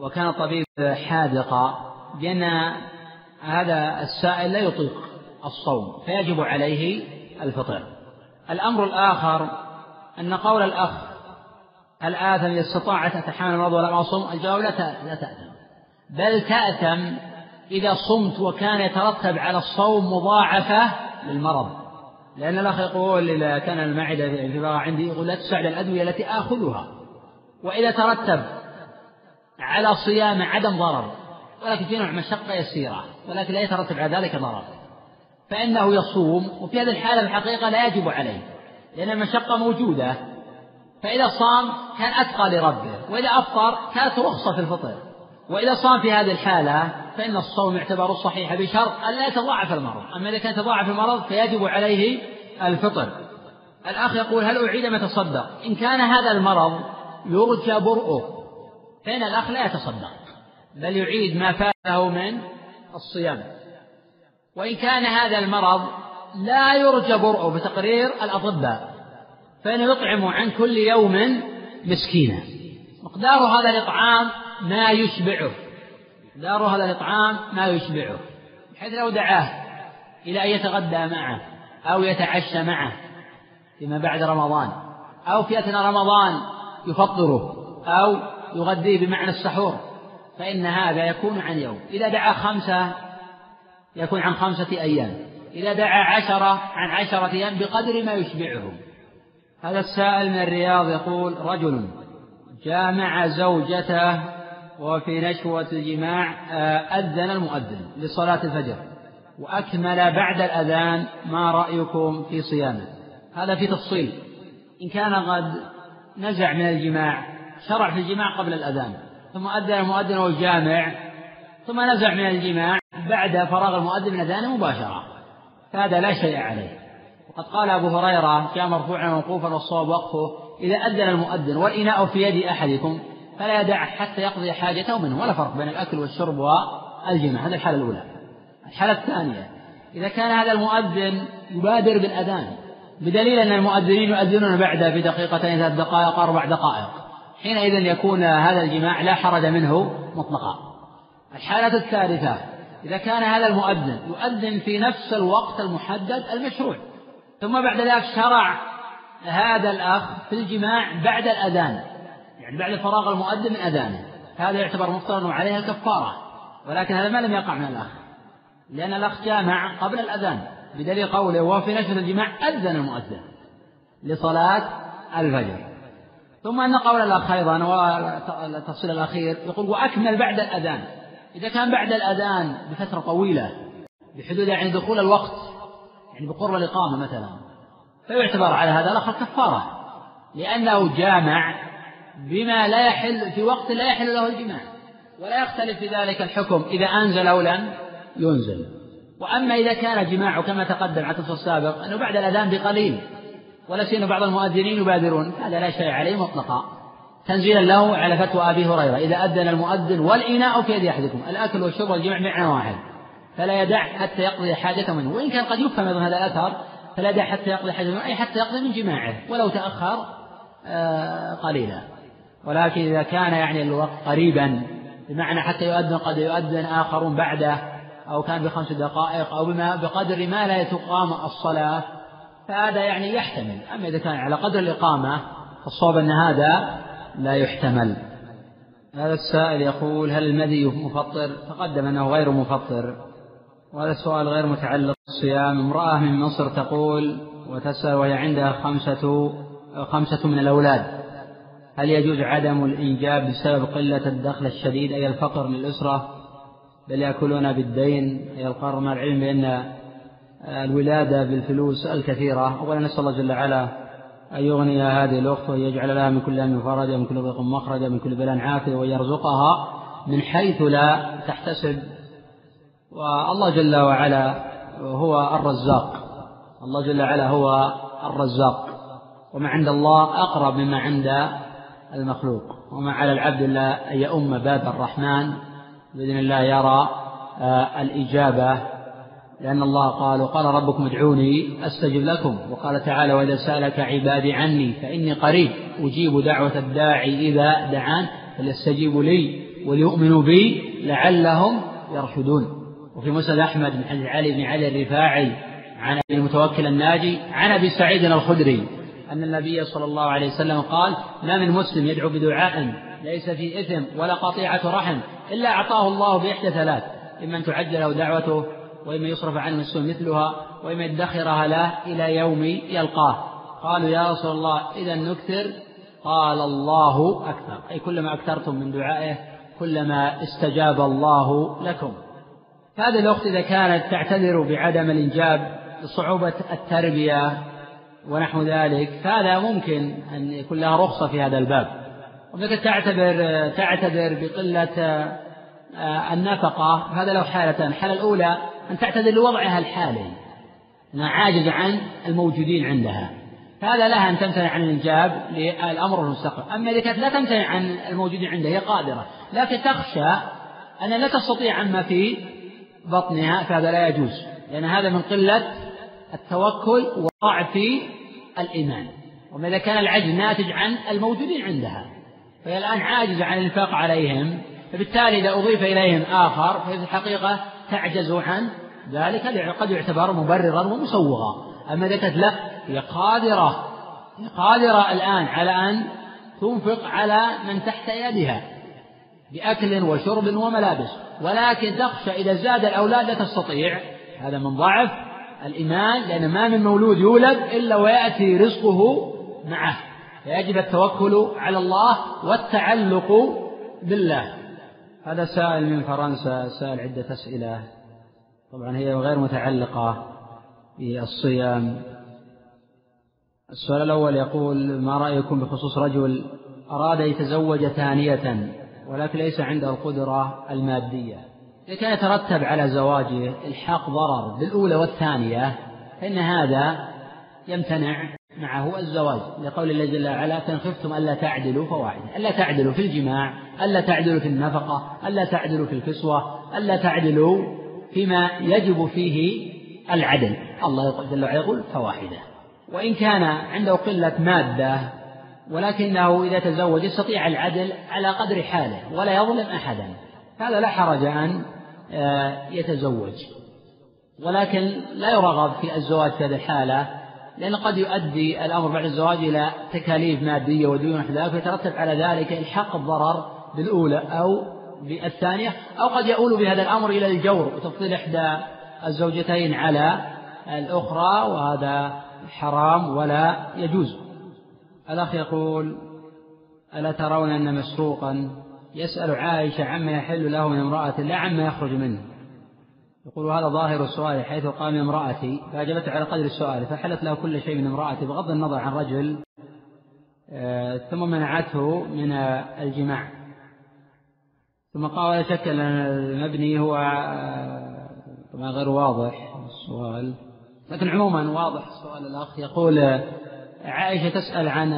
وكان الطبيب حاذقا بأن هذا السائل لا يطيق الصوم فيجب عليه الفطر. الأمر الآخر أن قول الأخ هل آثم إذا استطاعت أتحامل المرض ولم أصم الجواب لا تأثم. بل تأثم إذا صمت وكان يترتب على الصوم مضاعفة للمرض. لأن الأخ يقول إذا كان المعدة في عندي يقول لا تساعد الأدوية التي آخذها. وإذا ترتب على صيام عدم ضرر ولكن في نوع مشقة يسيرة ولكن لا يترتب على ذلك ضرر. فإنه يصوم وفي هذه الحالة الحقيقة لا يجب عليه لأن المشقة موجودة. فإذا صام كان أتقى لربه وإذا أفطر كانت رخصة في الفطر. وإذا صام في هذه الحالة فإن الصوم يعتبر صحيح بشرط أن لا يتضاعف المرض. أما إذا كان يتضاعف المرض فيجب عليه الفطر. الأخ يقول هل أعيد ما تصدق إن كان هذا المرض يرجى برؤه فإن الأخ لا يتصدق بل يعيد ما فاته من الصيام. وإن كان هذا المرض لا يرجى برؤه بتقرير الأطباء فإنه يطعم عن كل يوم مسكينا. مقدار هذا الإطعام ما يشبعه. مقدار هذا الإطعام ما يشبعه. بحيث لو دعاه إلى أن يتغدى معه أو يتعشى معه فيما بعد رمضان أو في أثناء رمضان يفطره أو يغذيه بمعنى السحور فإن هذا يكون عن يوم. إذا دعا خمسة يكون عن خمسة أيام. إذا دعا عشرة عن عشرة أيام بقدر ما يشبعه. هذا السائل من الرياض يقول رجل جامع زوجته وفي نشوة الجماع آه، أذن المؤذن لصلاة الفجر وأكمل بعد الأذان ما رأيكم في صيامه. هذا في تفصيل. إن كان قد نزع من الجماع شرع في الجماع قبل الأذان ثم أذن المؤذن وهو جامع ثم نزع من الجماع بعد فراغ المؤذن من أذانه مباشرة. فهذا لا شيء عليه. وقد قال أبو هريرة جاء مرفوعا موقوفا والصواب وقفه إذا أذن المؤذن والإناء في يد أحدكم فلا يدع حتى يقضي حاجته منه ولا فرق بين الأكل والشرب والجماع. هذه الحالة الأولى. الحالة الثانية إذا كان هذا المؤذن يبادر بالأذان بدليل أن المؤذنين يؤذنون بعد بدقيقتين ثلاث دقائق أربع دقائق حينئذ يكون هذا الجماع لا حرج منه مطلقا. الحالة الثالثة إذا كان هذا المؤذن يؤذن في نفس الوقت المحدد المشروع ثم بعد ذلك شرع هذا الأخ في الجماع بعد الأذان. يعني بعد فراغ المؤذن من أذانه. هذا يعتبر مفترض عليها الكفارة. ولكن هذا ما لم يقع من الأخ. لأن الأخ جامع قبل الأذان. بدليل قوله وهو في نشر الجماع أذن المؤذن لصلاة الفجر. ثم أن قول الأخ أيضا والتفصيل الأخير يقول وأكمل بعد الأذان. إذا كان بعد الأذان بفترة طويلة بحدود يعني دخول الوقت يعني بقرب الإقامة مثلا. فيعتبر على هذا الأخ كفارة لأنه جامع بما لا يحل في وقت لا يحل له الجماع. ولا يختلف في ذلك الحكم إذا أنزل أو لم ينزل. وأما إذا كان جماعة كما تقدم على التصل السابق أنه بعد الأذان بقليل. ولا سيما بعض المؤذنين يبادرون. هذا لا شيء عليه مطلقا. تنزيلا له على فتوى أبي هريرة إذا أذن المؤذن والإناء في يد أحدكم. الأكل والشرب والجمع معنى واحد. فلا يدع حتى يقضي حاجته منه. وإن كان قد يفهم من هذا الأثر فلا يدع حتى يقضي حاجته منه أي حتى يقضي من جماعة ولو تأخر آه، قليلا. ولكن إذا كان يعني الوقت قريبا بمعنى حتى يؤذن قد يؤذن آخرون بعده أو كان بخمس دقائق أو بما بقدر ما لا تقام الصلاة فهذا يعني يحتمل. أما إذا كان على قدر الإقامة فالصواب أن هذا لا يحتمل. هذا السائل يقول هل المذي مفطر؟ تقدم أنه غير مفطر. وهذا السؤال غير متعلق بالصيام. امرأة من مصر تقول وتسأل وهي عندها خمسة خمسة من الأولاد هل يجوز عدم الإنجاب بسبب قلة الدخل الشديد أي الفقر للأسرة؟ بل يأكلون بالدين. أي القرار مع العلم بأن الولادة بالفلوس الكثيرة. أولا نسأل الله جل وعلا أن يغني هذه الأخت وأن يجعل لها من كل هم فرجا من كل ضيق مخرجا من كل بلاء عافية وأن يرزقها من حيث لا تحتسب والله جل وعلا هو الرزاق. الله جل وعلا هو الرزاق. وما عند الله أقرب مما عند المخلوق. وما على العبد إلا أن يؤم باب الرحمن. بإذن الله يرى آه، الإجابة. لأن الله قال وقال ربكم ادعوني أستجب لكم. وقال تعالى وإذا سألك عبادي عني فإني قريب. أجيب دعوة الداعي إذا دعان فليستجيبوا لي وليؤمنوا بي لعلهم يرشدون. وفي مسند أحمد من حديث علي بن علي الرفاعي عن أبي المتوكل الناجي عن أبي سعيد الخدري أن النبي صلى الله عليه وسلم قال ما من مسلم يدعو بدعاء ليس في إثم ولا قطيعة رحم إلا أعطاه الله بإحدى ثلاث إما أن تعجل له دعوته وإما يصرف عنه السوء مثلها وإما يدخرها له إلى يوم يلقاه. قالوا يا رسول الله إذا نكثر. قال الله أكثر. أي كلما أكثرتم من دعائه كلما استجاب الله لكم. هذه الأخت إذا كانت تعتذر بعدم الإنجاب لصعوبة التربية ونحو ذلك فهذا ممكن أن يكون لها رخصة في هذا الباب. وإذا تعتذر تعتذر بقلة آه، النفقة هذا له حالتان. الحالة الأولى أن تعتذر لوضعها الحالي أنها عاجزة عن الموجودين عندها. فهذا لها أن تمتنع عن الإنجاب للأمر المستقبل أما إذا كانت لا تمتنع عن الموجودين عندها هي قادرة. لكن تخشى أن لا تستطيع عما في بطنها فهذا لا يجوز. لأن هذا من قلة التوكل وضعف الإيمان. وما إذا كان العجز ناتج عن الموجودين عندها فهي الآن عاجزة عن الإنفاق عليهم فبالتالي إذا أضيف إليهم آخر فهي في الحقيقة تعجز عن ذلك قد يعتبر مبررا ومسوغا أما إذا كانت لا هي قادرة هي قادرة الآن على أن تنفق على من تحت يدها بأكل وشرب وملابس. ولكن تخشى إذا زاد الأولاد لا تستطيع. هذا من ضعف الإيمان لأن ما من مولود يولد إلا ويأتي رزقه معه. فيجب التوكل على الله والتعلق بالله. هذا سائل من فرنسا سائل عدة أسئلة. طبعا هي غير متعلقة بالصيام. السؤال الأول يقول ما رأيكم بخصوص رجل أراد يتزوج ثانية؟ ولكن ليس عنده القدرة المادية. كان يترتب على زواجه الحاق ضرر بالأولى والثانية فإن هذا يمتنع معه الزواج. لقول الله جل وعلا فإن خفتم ألا تعدلوا فواحدة ألا تعدلوا في الجماع ألا تعدلوا في النفقة ألا تعدلوا في الكسوة ألا تعدلوا فيما يجب فيه العدل. الله جل وعلا يقول فواحدة. وإن كان عنده قلة مادة ولكنه إذا تزوج يستطيع العدل على قدر حاله ولا يظلم أحدا. هذا لا حرج أن آه، يتزوج. ولكن لا يرغب في الزواج في هذه الحالة لأن قد يؤدي الأمر بعد الزواج إلى تكاليف مادية وديون ذلك فيترتب على ذلك إلحاق الضرر بالأولى أو بالثانية أو قد يؤول بهذا الأمر إلى الجور وتفضيل إحدى الزوجتين على الأخرى وهذا حرام ولا يجوز. الأخ يقول ألا ترون أن مسروقا يسأل عائشة عما يحل له من امرأة لا عما يخرج منه؟ يقول هذا ظاهر السؤال حيث قام امرأتي فأجبته على قدر السؤال فحلت له كل شيء من امرأتي بغض النظر عن رجل آه، ثم منعته من الجماع. ثم قال ولا شك أن المبني هو آه، طبعا غير واضح السؤال. لكن عموما واضح سؤال الأخ. يقول عائشة تسأل عن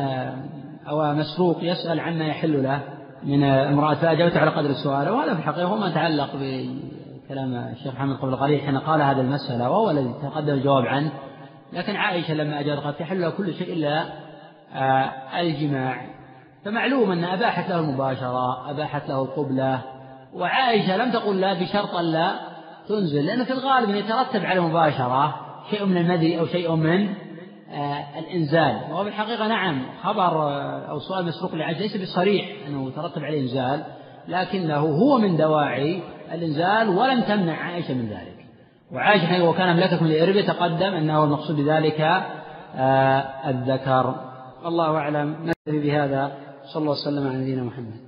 أو مسروق يسأل عما يحل له من امرأة فأجابت على قدر السؤال وهذا في الحقيقة هو ما يتعلق بكلام الشيخ محمد قبل قليل حين قال هذه المسألة وهو الذي تقدم الجواب عنه. لكن عائشة لما أجابت قالت يحل له كل شيء إلا آه، الجماع. فمعلوم أن أباحت له المباشرة أباحت له القبلة وعائشة لم تقل لا بشرط ألا تنزل لأنه في الغالب يترتب على المباشرة شيء من المذي أو شيء من الإنزال. وهو الحقيقة نعم خبر آه، أو سؤال مسروق لعائشة ليس بصريح أنه ترتب عليه إنزال لكنه هو من دواعي الإنزال ولم تمنع عائشة من ذلك. وعائشة وكان أملككم لإرب يتقدم أنه المقصود بذلك آه، الذكر. الله أعلم نكتفي بهذا صلى الله وسلم على نبينا محمد.